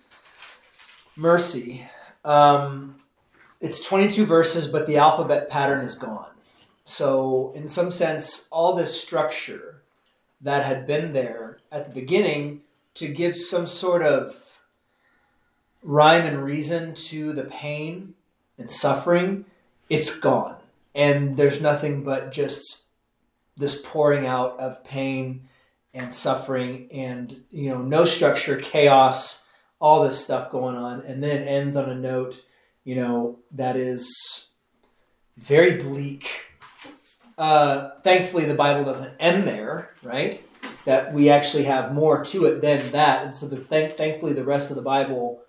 mercy. Um, it's 22 verses, but the alphabet pattern is gone. So, in some sense, all this structure that had been there at the beginning to give some sort of rhyme and reason to the pain and suffering, it's gone. And there's nothing but just this pouring out of pain and suffering and, you know, no structure, chaos, all this stuff going on. And then it ends on a note, you know, that is very bleak uh, thankfully, the Bible doesn't end there, right? That we actually have more to it than that, and so the, thank, thankfully, the rest of the Bible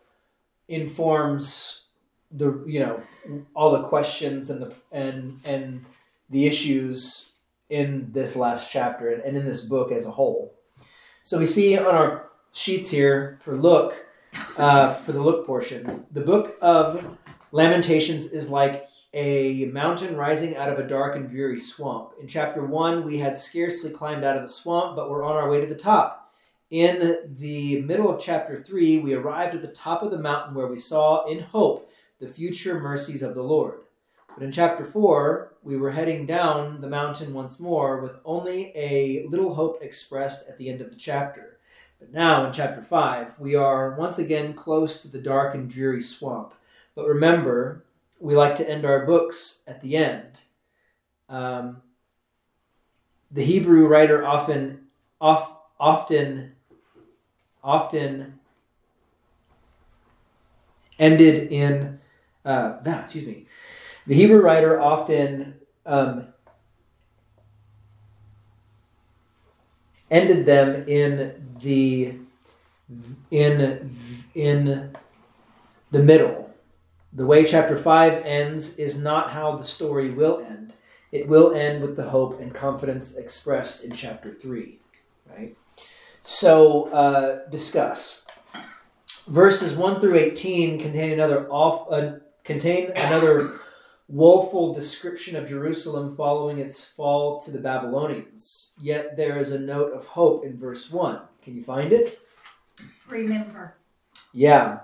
informs the you know all the questions and the and and the issues in this last chapter and, and in this book as a whole. So we see on our sheets here for look uh, for the look portion, the book of Lamentations is like a mountain rising out of a dark and dreary swamp. In chapter 1, we had scarcely climbed out of the swamp, but were on our way to the top. In the middle of chapter 3, we arrived at the top of the mountain where we saw, in hope, the future mercies of the Lord. But in chapter 4, we were heading down the mountain once more with only a little hope expressed at the end of the chapter. But now, in chapter 5, we are once again close to the dark and dreary swamp. But remember, we like to end our books at the end. Um, the Hebrew writer often, often often ended in uh, ah, excuse me. The Hebrew writer often um, ended them in the in in the middle. The way chapter 5 ends is not how the story will end. It will end with the hope and confidence expressed in chapter 3, right? So, uh, discuss. Verses 1 through 18 contain another off uh, contain another woeful description of Jerusalem following its fall to the Babylonians. Yet there is a note of hope in verse 1. Can you find it? Remember. Yeah.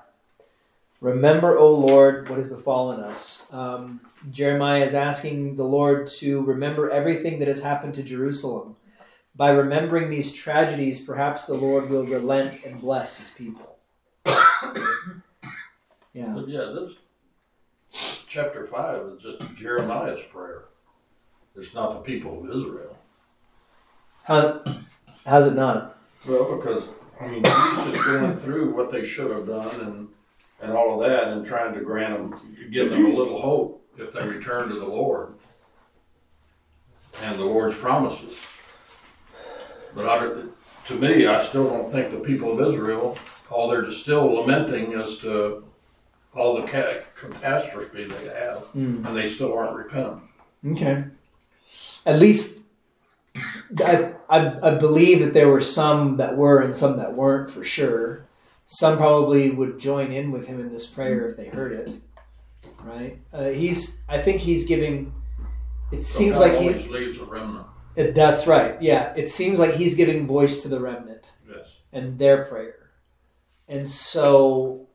Remember, O Lord, what has befallen us. Um, Jeremiah is asking the Lord to remember everything that has happened to Jerusalem. By remembering these tragedies, perhaps the Lord will relent and bless his people. *coughs* yeah. But yeah, this chapter five is just Jeremiah's prayer. It's not the people of Israel. How, how's it not? Well, because I mean, he's just going through what they should have done and and all of that, and trying to grant them, give them a little hope if they return to the Lord and the Lord's promises. But I, to me, I still don't think the people of Israel, all they're still lamenting as to all the ca- catastrophe they have, Mm. and they still aren't repentant. Okay. At least I, I, I believe that there were some that were and some that weren't for sure. Some probably would join in with him in this prayer if they heard it. Right? Uh, he's. I think he's giving. It seems like he. leaves a remnant. It, that's right. Yeah. It seems like he's giving voice to the remnant Yes. and their prayer. And so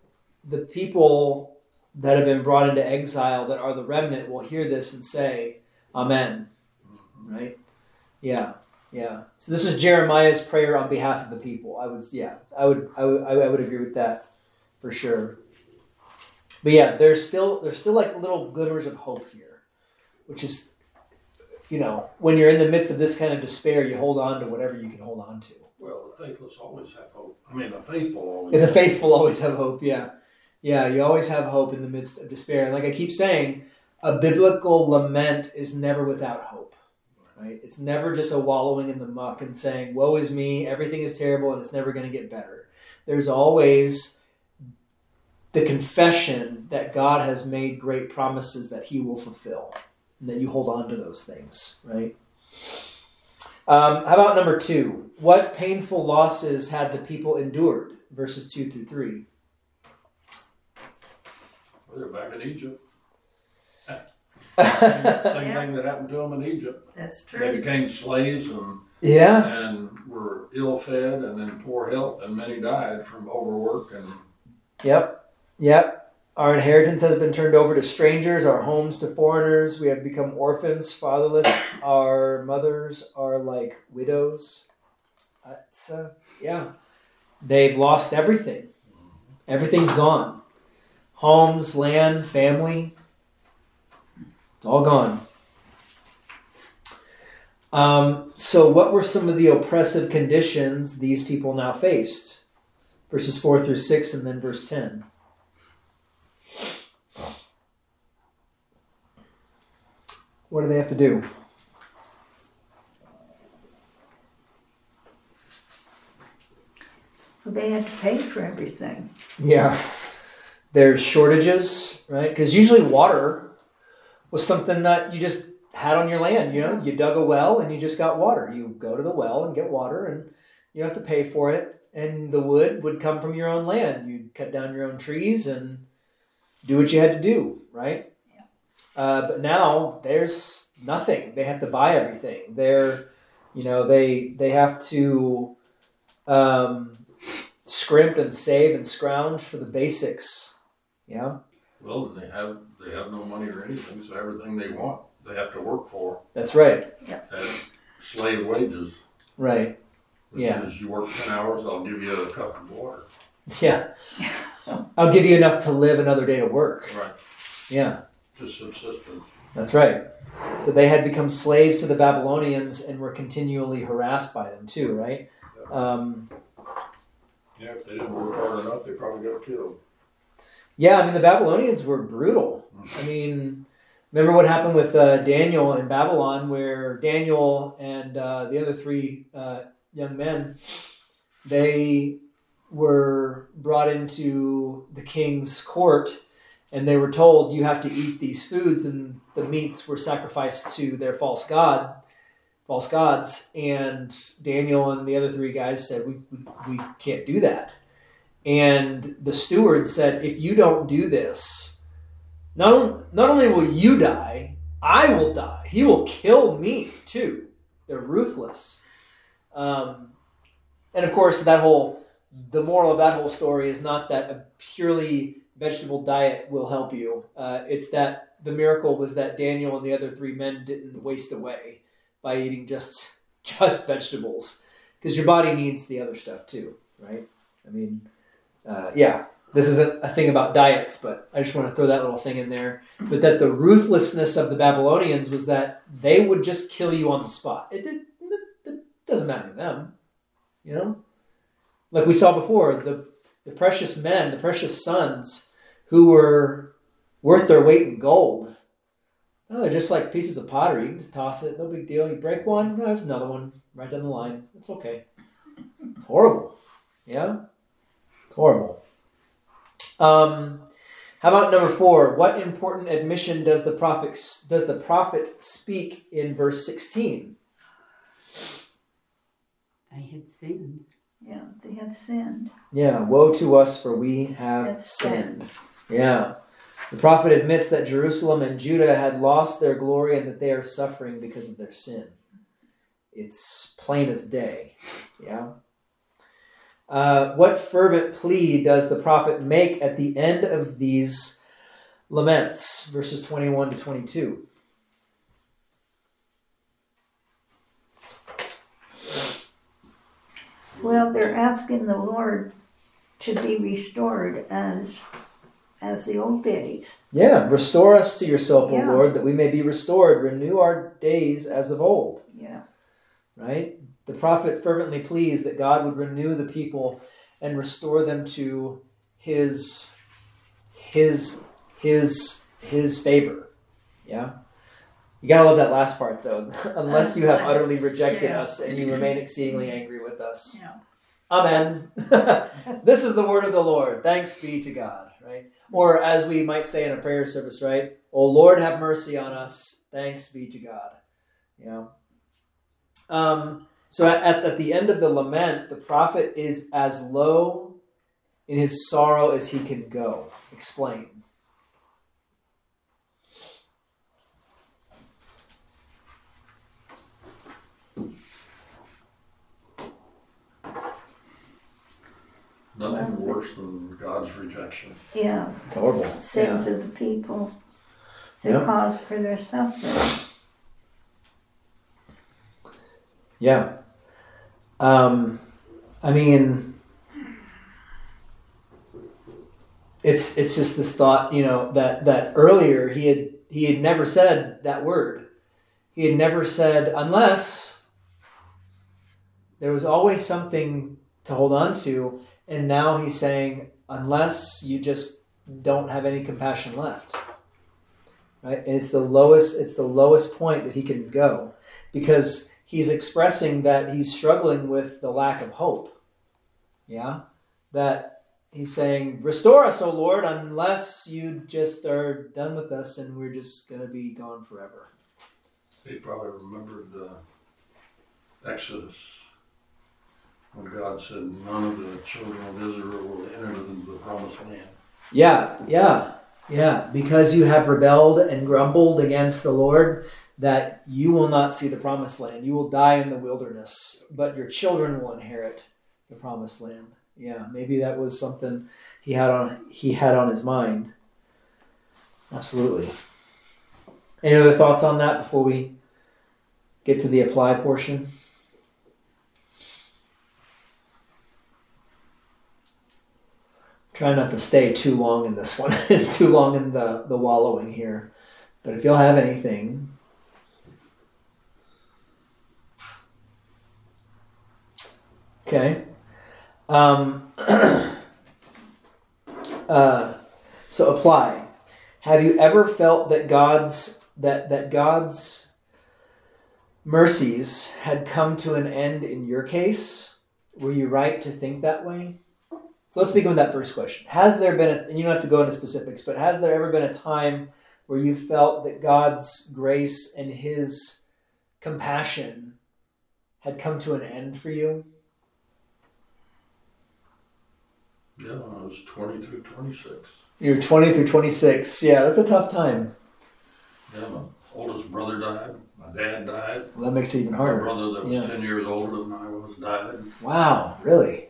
the people that have been brought into exile that are the remnant will hear this and say, Amen. Right? Yeah. Yeah. So this is Jeremiah's prayer on behalf of the people. I would yeah, I would I would I would agree with that for sure. But yeah, there's still there's still like little glimmers of hope here, which is you know, when you're in the midst of this kind of despair, you hold on to whatever you can hold on to. Well, the faithless always have hope. I mean, the faithful always. Yeah, the faithful always have hope. Yeah, yeah. You always have hope in the midst of despair. And like I keep saying, a biblical lament is never without hope. Right? It's never just a wallowing in the muck and saying, "Woe is me! Everything is terrible, and it's never going to get better." There's always the confession that God has made great promises that He will fulfill, and that you hold on to those things. Right? Um, how about number two? What painful losses had the people endured? Verses two through three. Well, they're back in Egypt. *laughs* Same thing that happened to them in Egypt. That's true. They true. became slaves and yeah, and were ill fed and in poor health, and many died from overwork and yep, yep. Our inheritance has been turned over to strangers, our homes to foreigners. We have become orphans, fatherless. Our mothers are like widows. It's, uh, yeah, they've lost everything. Everything's gone. Homes, land, family. It's all gone. Um, so, what were some of the oppressive conditions these people now faced? Verses 4 through 6, and then verse 10. What do they have to do? Well, they had to pay for everything. Yeah. There's shortages, right? Because usually water was something that you just had on your land. You know, you dug a well and you just got water. You go to the well and get water, and you don't have to pay for it. And the wood would come from your own land. You'd cut down your own trees and do what you had to do, right? Uh, but now there's nothing. They have to buy everything. They're, you know, they they have to um, scrimp and save and scrounge for the basics. Yeah, well, they have they have no money or anything, so everything they want they have to work for that's right. at slave wages. Right. Which Yeah. is you work ten hours, I'll give you a cup of water. Yeah. I'll give you enough to live another day to work. Right. Yeah, Just subsistence. that's right. So they had become slaves to the Babylonians and were continually harassed by them too, right? Um, Yeah, if they didn't work hard enough, they probably got killed. Yeah, I mean the Babylonians were brutal. I mean, remember what happened with uh, Daniel in Babylon, where Daniel and uh, the other three uh, young men, they were brought into the king's court, and they were told you have to eat these foods, and the meats were sacrificed to their false god, false gods, and Daniel and the other three guys said we we, we can't do that. And the steward said, if you don't do this, not, not only will you die, I will die. He will kill me too. They're ruthless. Um, and of course, that whole, the moral of that whole story is not that a purely vegetable diet will help you. Uh, it's that the miracle was that Daniel and the other three men didn't waste away by eating just *laughs* just vegetables because your body needs the other stuff too, right? I mean, uh, yeah, this isn't a thing about diets, but I just want to throw that little thing in there. But that the ruthlessness of the Babylonians was that they would just kill you on the spot. It, it doesn't matter to them, you know. Like we saw before, the the precious men, the precious sons, who were worth their weight in gold. No, they're just like pieces of pottery. You can just toss it, no big deal. You break one, no, there's another one right down the line. It's okay. It's horrible. Yeah? It's horrible. Um, how about number four? What important admission does the prophet does the prophet speak in verse sixteen? They had sinned. Yeah, they have sinned. Yeah, woe to us for we have Have sinned. Yeah. The prophet admits that Jerusalem and Judah had lost their glory and that they are suffering because of their sin. It's plain as day. Yeah. Uh, what fervent plea does the prophet make at the end of these laments? Verses 21 to 22. Well, they're asking the Lord to be restored as as the old days. Yeah, restore us to yourself, Yeah. O Lord, that we may be restored. Renew our days as of old. Yeah. right? The prophet fervently pleased that God would renew the people and restore them to his his his his favor. Yeah. You gotta love that last part though. *laughs* Unless you have utterly rejected yeah. us and you remain exceedingly angry with us. Yeah. Amen. *laughs* this is the word of the Lord. Thanks be to God, right? Or as we might say in a prayer service, right? Oh Lord, have mercy on us. Thanks be to God. Yeah. Um, so at, at the end of the lament, the prophet is as low in his sorrow as he can go. Explain. Nothing worse than God's rejection. Yeah. It's horrible. Sins of the people. It's a Yeah. cause for their suffering. Yeah. Um, I mean, it's it's just this thought, you know, that that earlier he had he had never said that word. He had never said unless there was always something to hold on to, and now he's saying unless you just don't have any compassion left. Right? And it's the lowest it's the lowest point that he can go because he's expressing that he's struggling with the lack of hope. Yeah? That he's saying, Restore us, O Lord, unless you just are done with us and we're just going to be gone forever. He probably remembered the Exodus when God said, None of the children of Israel will enter into the promised land. Yeah, yeah, yeah. Because you have rebelled and grumbled against the Lord, that you will not see the promised land. You will die in the wilderness, but your children will inherit the promised land. Yeah, maybe that was something he had on he had on his mind. Absolutely. Any other thoughts on that before we get to the apply portion? Try not to stay too long in this one, *laughs* too long in the, the wallowing here. But if you'll have anything, okay. Um, *clears throat* uh, so apply. Have you ever felt that God's that that God's mercies had come to an end in your case? Were you right to think that way? So let's begin with that first question. Has there been, a, and you don't have to go into specifics, but has there ever been a time where you felt that God's grace and His compassion had come to an end for you? Yeah, when I was twenty through twenty-six. You were 20 through 26. Yeah, that's a tough time. Yeah, my oldest brother died, my dad died, Well, that makes it even harder. my brother that was Yeah. ten years older than I was died. Wow, really?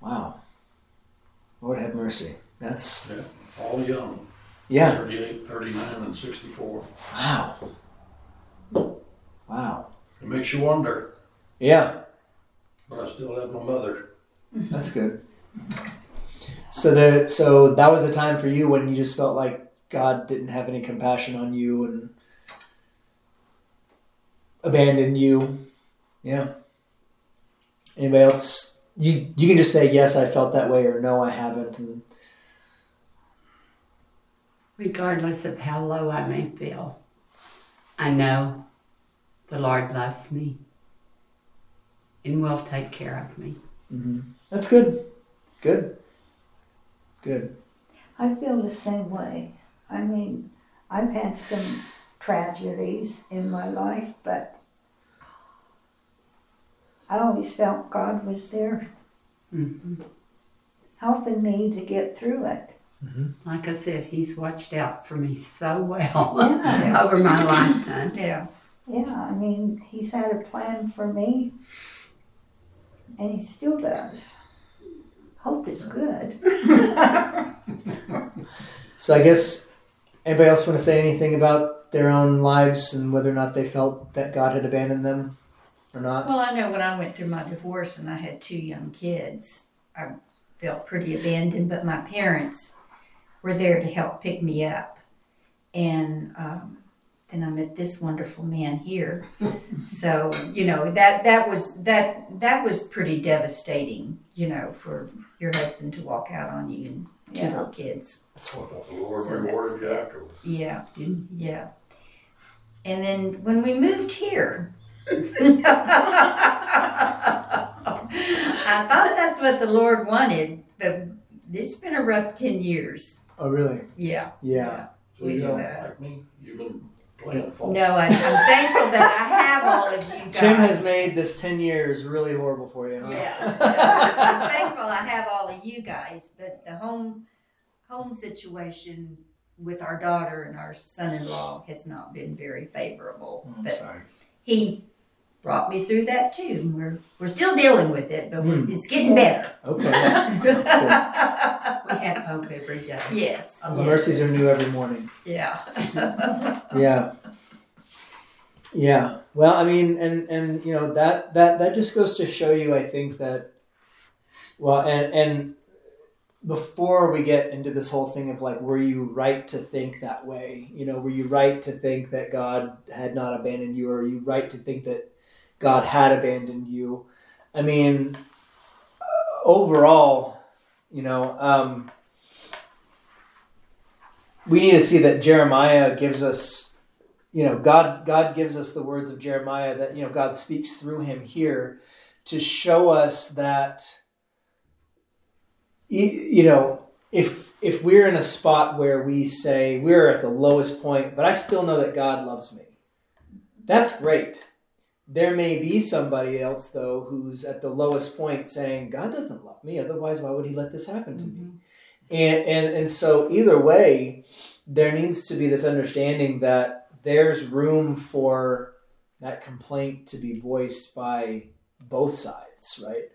Wow. Lord have mercy. That's, Yeah, all young, yeah, 38, 39, and sixty-four. wow. Wow. It makes you wonder, Yeah, but I still have my mother. That's good. So the so that was a time for you when you just felt like God didn't have any compassion on you and abandoned you. Yeah. Anybody else? You you can just say yes, I felt that way, or no, I haven't. And Regardless of how low I may feel, I know the Lord loves me and will take care of me. mhm. That's good. Good. Good. I feel the same way. I mean, I've had some tragedies in my life, but I always felt God was there hmm helping me to get through it. Like I said, He's watched out for me so well *laughs* Yeah. *laughs* over my lifetime. Yeah. Yeah, I mean, He's had a plan for me, and He still does. Hope is good. *laughs* So I guess anybody else want to say anything about their own lives and whether or not they felt that God had abandoned them or not? Well, I know when I went through my divorce and I had two young kids, I felt pretty abandoned, but my parents were there to help pick me up. And um, then I met this wonderful man here. so, you know, that that was that that was pretty devastating, you know, for your husband to walk out on you and two Yeah. little kids. That's horrible. The Lord So rewarded you afterwards. Yeah. Didn't Yeah. And then when we moved here, *laughs* I thought that's what the Lord wanted, but it's been a rough 10 years. Oh, really? Yeah. Yeah. So you do don't uh, like me? You've been playing false. No, I, I'm thankful that I have all of you guys. *laughs* Tim has made this 10 years really horrible for you. Huh? Yeah. I'm thankful I have all of you guys, but the home home situation with our daughter and our son-in-law has not been very favorable. Oh, I'm but sorry. he brought me through that too. and We're we're still dealing with it, but we're, Hmm. it's getting better. Okay. *laughs* we have hope every day. yes. The mercies are new every morning. Yeah. *laughs* Yeah. Yeah. Well, I mean, and and you know that that that just goes to show you, I think that, well, and and before we get into this whole thing of like, were you right to think that way? You know, were you right to think that God had not abandoned you, or are you right to think that God had abandoned you? I mean, overall, you know, um, we need to see that Jeremiah gives us you know god god gives us the words of jeremiah that you know god speaks through him here to show us that you know if if we're in a spot where we say we're at the lowest point but i still know that god loves me that's great there may be somebody else though who's at the lowest point saying god doesn't love me otherwise why would he let this happen to me mm-hmm. and and and so either way there needs to be this understanding that there's room for that complaint to be voiced by both sides, right?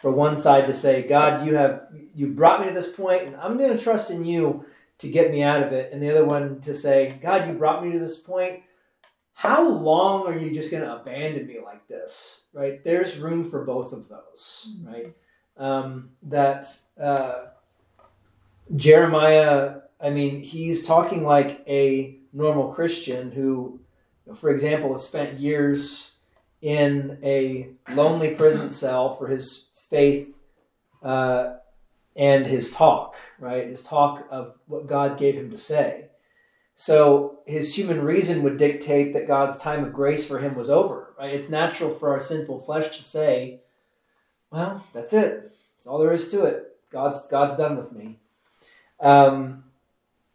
For one side to say, God, you have you brought me to this point and I'm going to trust in you to get me out of it. And the other one to say, God, you brought me to this point. How long are you just going to abandon me like this? Right? There's room for both of those, right? Um, that uh, Jeremiah, I mean, he's talking like a normal Christian who, for example, has spent years in a lonely prison cell for his faith uh, and his talk, right? His talk of what God gave him to say. So his human reason would dictate that God's time of grace for him was over, right? It's natural for our sinful flesh to say, well, that's it. That's all there is to it. God's God's done with me. Um,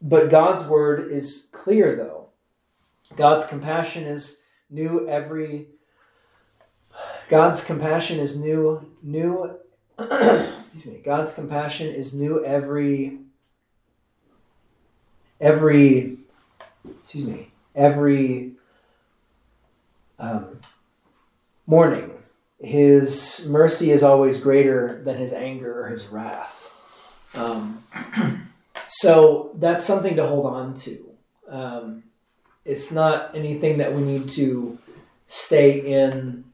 but God's word is clear, though. God's compassion is new every. God's compassion is new, new. *clears throat* excuse me. God's compassion is new every. Every. Excuse me. Every. Um, morning. His mercy is always greater than his anger or his wrath. Um, *clears throat* so that's something to hold on to. Um, it's not anything that we need to stay in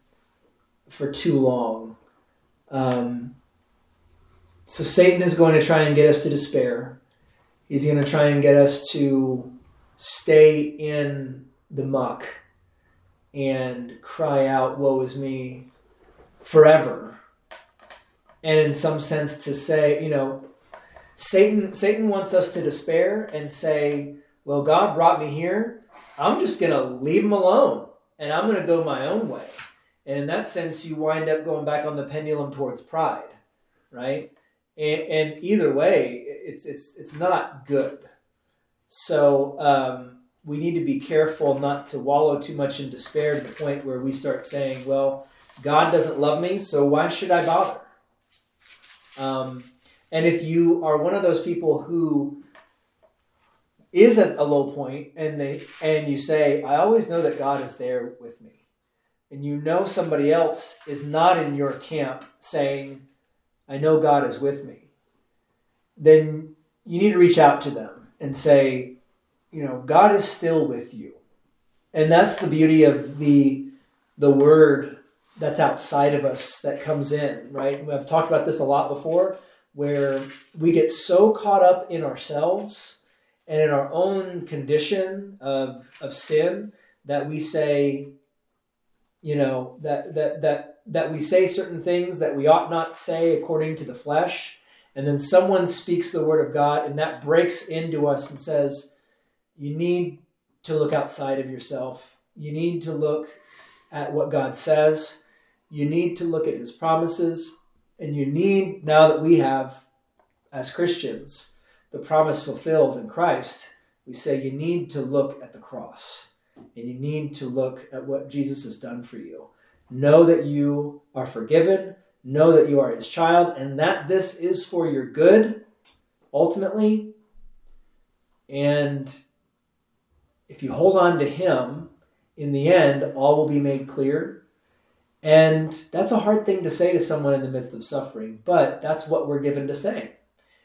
for too long. Um, so Satan is going to try and get us to despair. He's going to try and get us to stay in the muck and cry out, Woe is me, forever. And in some sense, to say, you know, Satan Satan wants us to despair and say, "Well, God brought me here. I'm just going to leave him alone and I'm going to go my own way." And in that sense, you wind up going back on the pendulum towards pride, right? And, and either way, it's it's it's not good. So um, we need to be careful not to wallow too much in despair to the point where we start saying, "Well, God doesn't love me, so why should I bother?" Um, and if you are one of those people who is at a low point and they and you say, I always know that God is there with me. And you know somebody else is not in your camp saying, I know God is with me. Then you need to reach out to them and say, you know, God is still with you. And that's the beauty of the the word that's outside of us that comes in, right? I've talked about this a lot before where we get so caught up in ourselves and in our own condition of, of sin that we say, you know, that, that, that, that we say certain things that we ought not say according to the flesh. And then someone speaks the word of God and that breaks into us and says, you need to look outside of yourself. You need to look at what God says. You need to look at his promises and you need, now that we have, as Christians, the promise fulfilled in Christ, we say you need to look at the cross and you need to look at what Jesus has done for you. Know that you are forgiven, know that you are his child, and that this is for your good, ultimately. And if you hold on to him, in the end, all will be made clear and that's a hard thing to say to someone in the midst of suffering, but that's what we're given to say.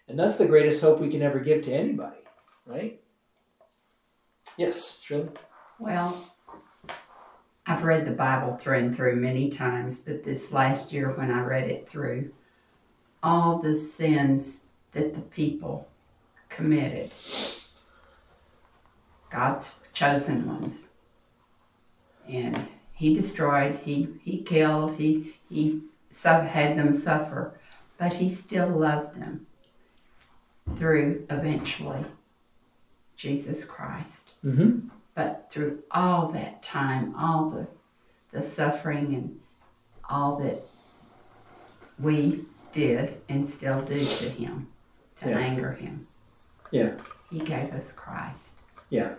And that's the greatest hope we can ever give to anybody, right? Yes, Shirley? Well, I've read the Bible through and through many times, but this last year when I read it through, all the sins that the people committed, God's chosen ones, and he destroyed, he, he killed, he, he had them suffer, but he still loved them through eventually Jesus Christ. Mm-hmm. But through all that time, all the, the suffering and all that we did and still do to him to Yeah. anger him, Yeah, he gave us Christ. yeah.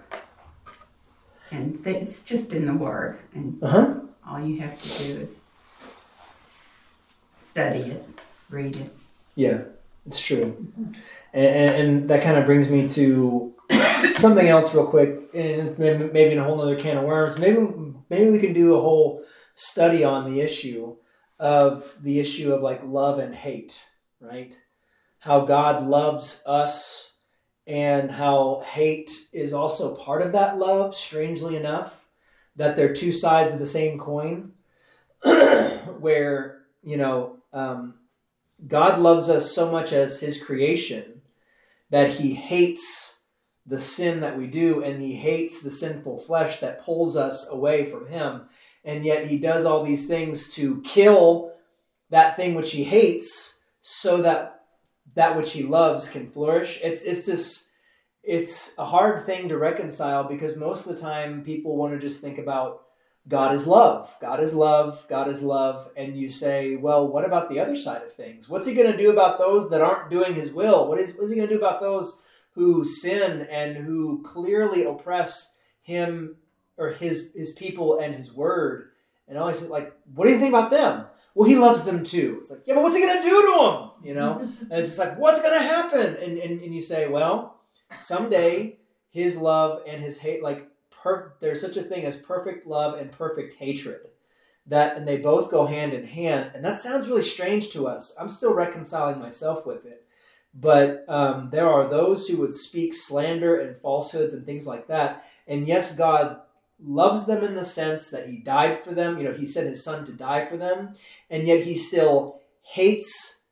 And it's just in the Word, and Uh huh. all you have to do is study it, read it. Yeah, it's true. And, and, and that kind of brings me to *coughs* something else real quick, and maybe, in a whole other can of worms. Maybe maybe we can do a whole study on the issue of the issue of like love and hate, right? How God loves us and how hate is also part of that love, strangely enough, that they're two sides of the same coin, *coughs* where, you know, um, God loves us so much as his creation that he hates the sin that we do and he hates the sinful flesh that pulls us away from him. and yet he does all these things to kill that thing which he hates so that that which he loves can flourish. It's it's this it's a hard thing to reconcile because most of the time people want to just think about God is love. God is love. God is love. And you say, well, what about the other side of things? What's he going to do about those that aren't doing his will? What is, what is he going to do about those who sin and who clearly oppress him or his, his people and his word? And I always like, what do you think about them? Well, he loves them too. It's like, yeah, but what's he to do to them? You know? *laughs* and it's just like, what's to happen? And, and, and you say, well, someday his love and his hate, like, perf- there's such a thing as perfect love and perfect hatred that and they both go hand in hand and that sounds really strange to us i'm still reconciling myself with it but um, there are those who would speak slander and falsehoods and things like that. And yes god loves them in the sense that he died for them. You know he sent his son to die for them. And yet he still hates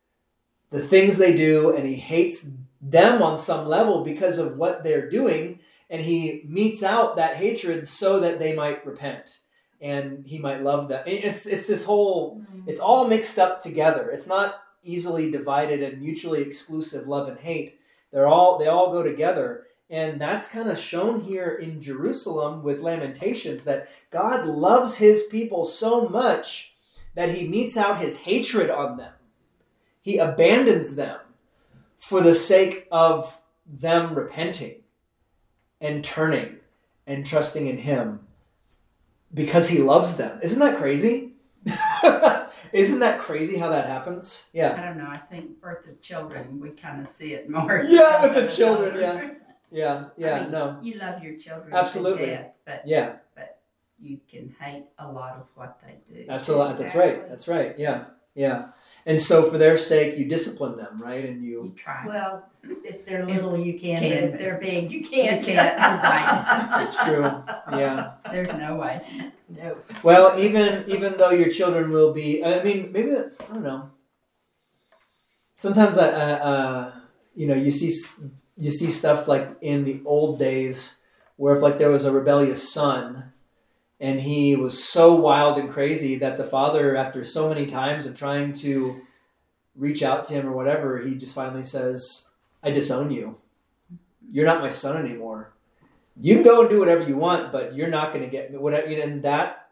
the things they do and he hates them on some level because of what they're doing. And he metes out that hatred so that they might repent and he might love them. It's it's this whole it's all mixed up together. It's not easily divided and mutually exclusive love and hate. They're all they all go together. And that's kind of shown here in Jerusalem with Lamentations that God loves his people so much that he metes out his hatred on them. He abandons them for the sake of them repenting and turning and trusting in Him because He loves them. Isn't that crazy? *laughs* Isn't that crazy how that happens? Yeah. I don't know. I think birth of children, we kind of see it more. *laughs* Yeah, with the children, yeah. Yeah, *laughs* yeah, I mean, no. You love your children Absolutely. death, but Yeah, But you can hate a lot of what they do. absolutely. That's right. That's right. Yeah, yeah. And so for their sake, you discipline them, right? And you, You try. Well, if they're little, you can, but Can. if they're big, you can't. You can't, right. *laughs* it's true. Yeah. There's no way. No. Well, even even though your children will be, I mean, maybe that, I don't know. Sometimes I, uh, uh, you know, you see you see stuff like in the old days where if like there was a rebellious son, and he was so wild and crazy that the father, after so many times of trying to reach out to him or whatever, he just finally says, "I disown you. You're not my son anymore." You can go and do whatever you want, but you're not going to get me. Whatever, and that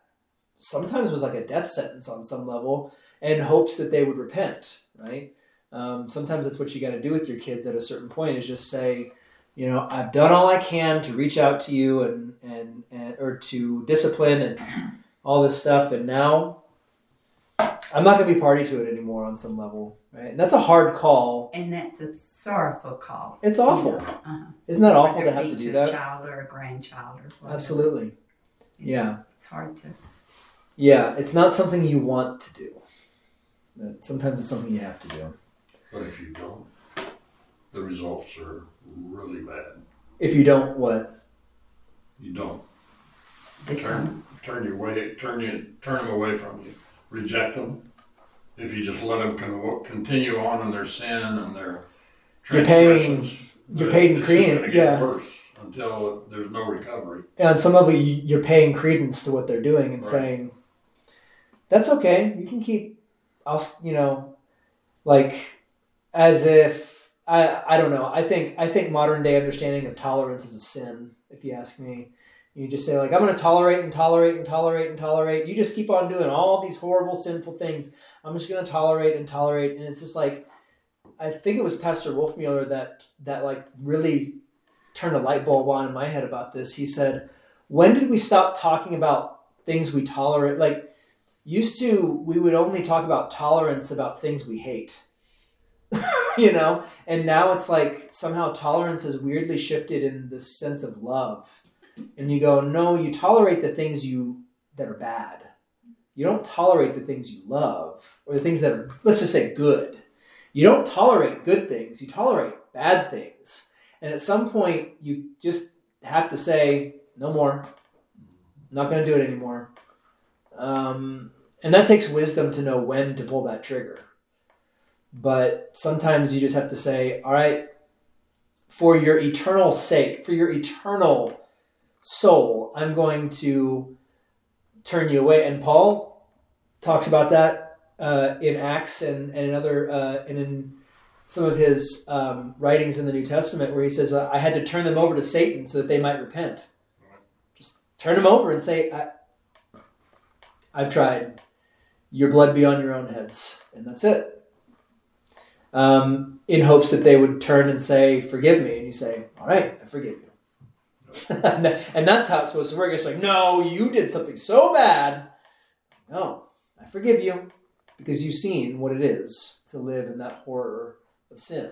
sometimes was like a death sentence on some level, and hopes that they would repent. Right? Um, sometimes that's what you got to do with your kids at a certain point is just say, you know, I've done all I can to reach out to you and and, and or to discipline and all this stuff, and now I'm not going to be party to it anymore on some level. Right? And that's a hard call. And that's a sorrowful call. It's awful. Uh-huh. Isn't that awful to have to be do A that? child or a grandchild or whatever. Absolutely. Yeah. It's hard to. Yeah, it's not something you want to do. Sometimes it's something you have to do. But if you don't, the results are really bad. If you don't, what? You don't disown. turn turn your way, turn you turn them away from you, reject them. If you just let them con- continue on in their sin and their You're paying- transgressions, you're the- paying it's just credence, gonna get yeah. worse until there's no recovery. And on some level, you- you're paying credence to what they're doing and Right. saying, "That's okay. You can keep." I'll, s- you know, like as if I. I don't know. I think I think modern day understanding of tolerance is a sin. If you ask me, you just say like, "I'm going to tolerate and tolerate and tolerate and tolerate." You just keep on doing all these horrible, sinful things. I'm just going to tolerate and tolerate, and it's just like. I think it was Pastor Wolfmueller that that like really turned a light bulb on in my head about this. He said, "When did we stop talking about things we tolerate? Like used to, we would only talk about tolerance about things we hate, *laughs* you know. And now it's like somehow tolerance has weirdly shifted in this sense of love. And you go, no, you tolerate the things you that are bad. You don't tolerate the things you love or the things that are, let's just say, good. You don't tolerate good things. You tolerate bad things." And at some point, you just have to say, no more. I'm not going to do it anymore. Um, and that takes wisdom to know when to pull that trigger. But sometimes you just have to say, all right, for your eternal sake, for your eternal soul, I'm going to turn you away. And Paul talks about that uh, in Acts and, and in other uh, and in some of his um, writings in the New Testament, where he says, "I had to turn them over to Satan so that they might repent." Just turn them over and say, I, "I've tried. Your blood be on your own heads," and that's it. Um, in hopes that they would turn and say, "Forgive me," and you say, "All right, I forgive you." *laughs* and that's how it's supposed to work. It's like, no, you did something so bad. No, I forgive you because you've seen what it is to live in that horror of sin.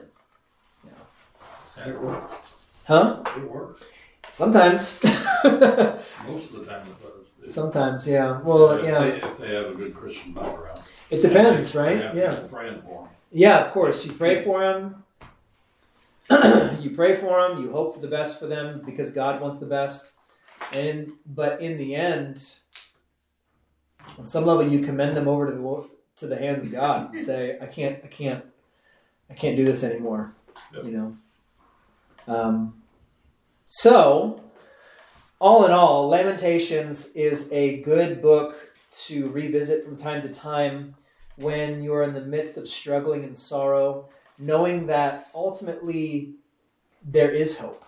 And it works. Huh? It works. Sometimes. *laughs* Most of the time it does. Sometimes, yeah. Well, if yeah. They, if they have a good Christian background. It depends, They right? have Yeah. Praying for them. Yeah, of course. You pray for them. *clears throat* you pray for them. You hope for the best for them because God wants the best. And but in the end, on some level, you commend them over to the Lord, to the hands of God and *laughs* say, "I can't, I can't, I can't do this anymore." Yep. You know. Um, so, all in all, Lamentations is a good book to revisit from time to time when you are in the midst of struggling and sorrow, knowing that ultimately there is hope.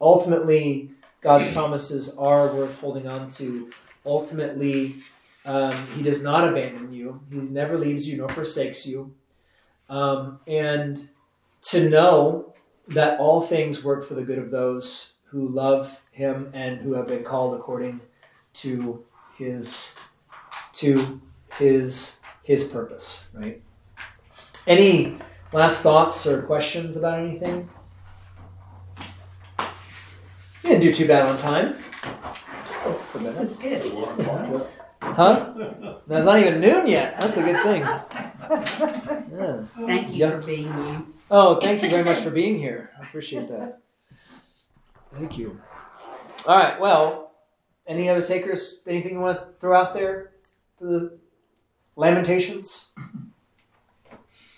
Ultimately, God's promises are worth holding on to. Ultimately, um, He does not abandon you, He never leaves you nor forsakes you. Um, and to know that all things work for the good of those who love Him and who have been called according to His to His his purpose, right? Any last thoughts or questions about anything? You didn't do too bad on time. That's a This minute. good. You want to talk to it? Huh? No, it's not even noon yet. That's a good thing. Yeah. Thank you Yeah. for being you. Oh, thank you very much for being here. I appreciate that. Thank you. All right. Well, any other takers? Anything you want to throw out there for the Lamentations?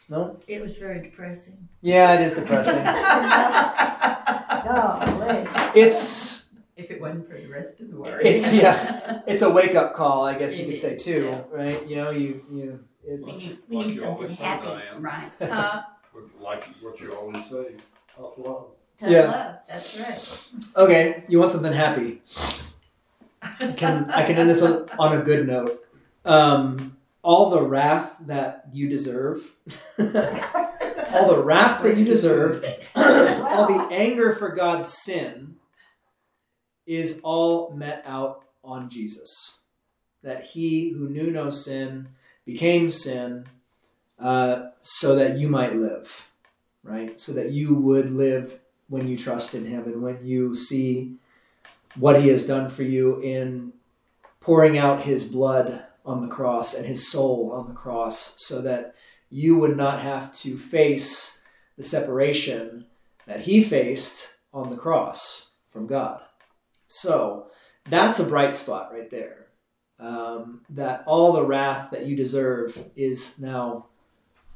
No. It was very depressing. Yeah, it is depressing. *laughs* Golly. it's If it wasn't for the rest of the world. It's- yeah. *laughs* it's a wake up call, I guess you It could say too, yeah. right? You know, you you We it's need, we Like need you always something say, happy. Diane. right. *laughs* Huh? Like what you always say, tough love. Tough Yeah. love. That's right. okay. You want something happy? I can I can end this on, on a good note. Um, all the wrath that you deserve, *laughs* all the wrath that you deserve, *clears throat* all the anger for God's sin is all met out on Jesus. That he who knew no sin became sin uh, so that you might live, right? So that you would live when you trust in him and when you see what he has done for you in pouring out his blood on the cross and his soul on the cross so that you would not have to face the separation that he faced on the cross from God. So that's a bright spot right there. Um, that all the wrath that you deserve is now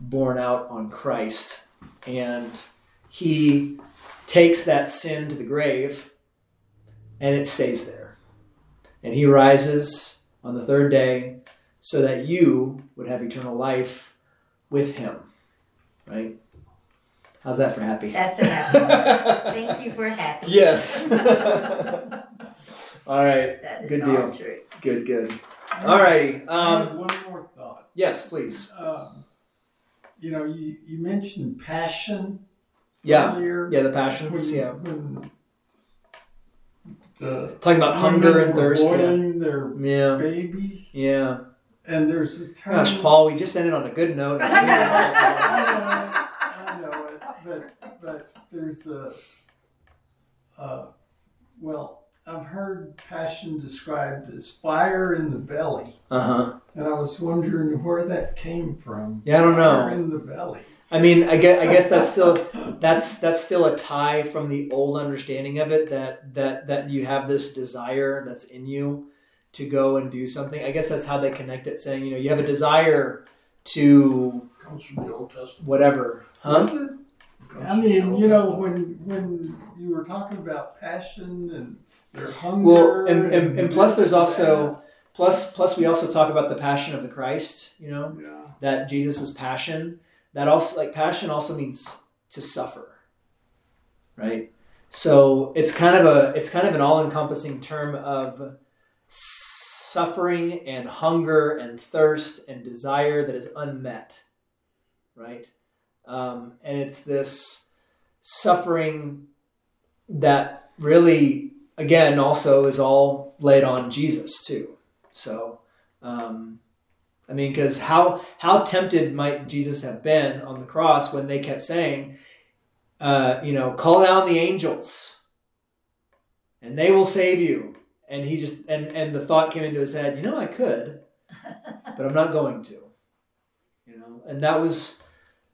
borne out on Christ. And he takes that sin to the grave and it stays there. And he rises on the third day so that you would have eternal life with him. Right? How's that for happy? That's a happy. *laughs* Thank you for happy. yes. *laughs* all right. That is Good all deal. true. Good, good. All righty. Um, one more thought. yes, please. Um, you know, you, you mentioned passion Yeah. earlier. Yeah, the passions. When- Yeah. When the Talking about hunger and thirst. Yeah. their Yeah. babies, Yeah. And there's a time. Gosh, Paul, we just ended on a good note. *laughs* I know, I know it, but but there's a uh, well, I've heard passion described as fire in the belly, Uh huh. and I was wondering where that came from. Yeah, I don't Fire know. in the belly. I mean, I guess, I guess that's still that's that's still a tie from the old understanding of it that that that you have this desire that's in you to go and do something. I guess that's how they connect it, saying you know you have a desire to Comes from the Old Testament. whatever, huh? Comes I mean, Old you know, when when you were talking about passion and their hunger. Well, and, and, and plus there's also plus plus we also talk about the passion of the Christ. You know Yeah. that Jesus' passion. That also like passion also means to suffer, right? So it's kind of a it's kind of an all encompassing term of suffering and hunger and thirst and desire that is unmet, right? Um, and it's this suffering that really, again, also is all laid on Jesus too. So, um, I mean, because how how tempted might Jesus have been on the cross when they kept saying, uh, you know, call down the angels, and they will save you. And he just and and the thought came into his head, you know, I could, but I'm not going to. You know, and that was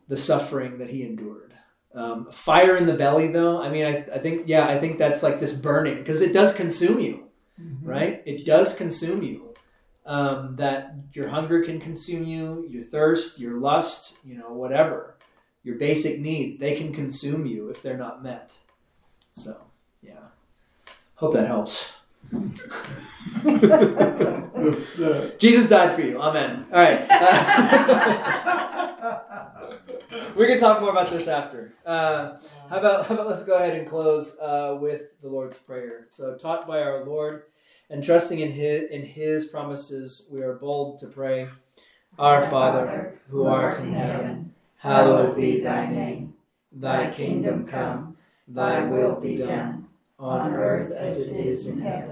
the suffering that he endured. Um, fire in the belly, though. I mean, I, I think yeah, I think that's like this burning because it does consume you, right? It does consume you um, that your hunger can consume you, your thirst, your lust, you know, whatever, your basic needs, they can consume you if they're not met. So, yeah. Hope that helps. Jesus died for you. Amen. All right. *laughs* we can talk more about this after. Uh, how about how about let's go ahead and close uh, with the Lord's prayer. So, taught by our Lord and trusting in his in His promises, we are bold to pray. Our Father, who art in heaven, hallowed be Thy name. Thy kingdom come. Thy will be done on earth as it is in heaven.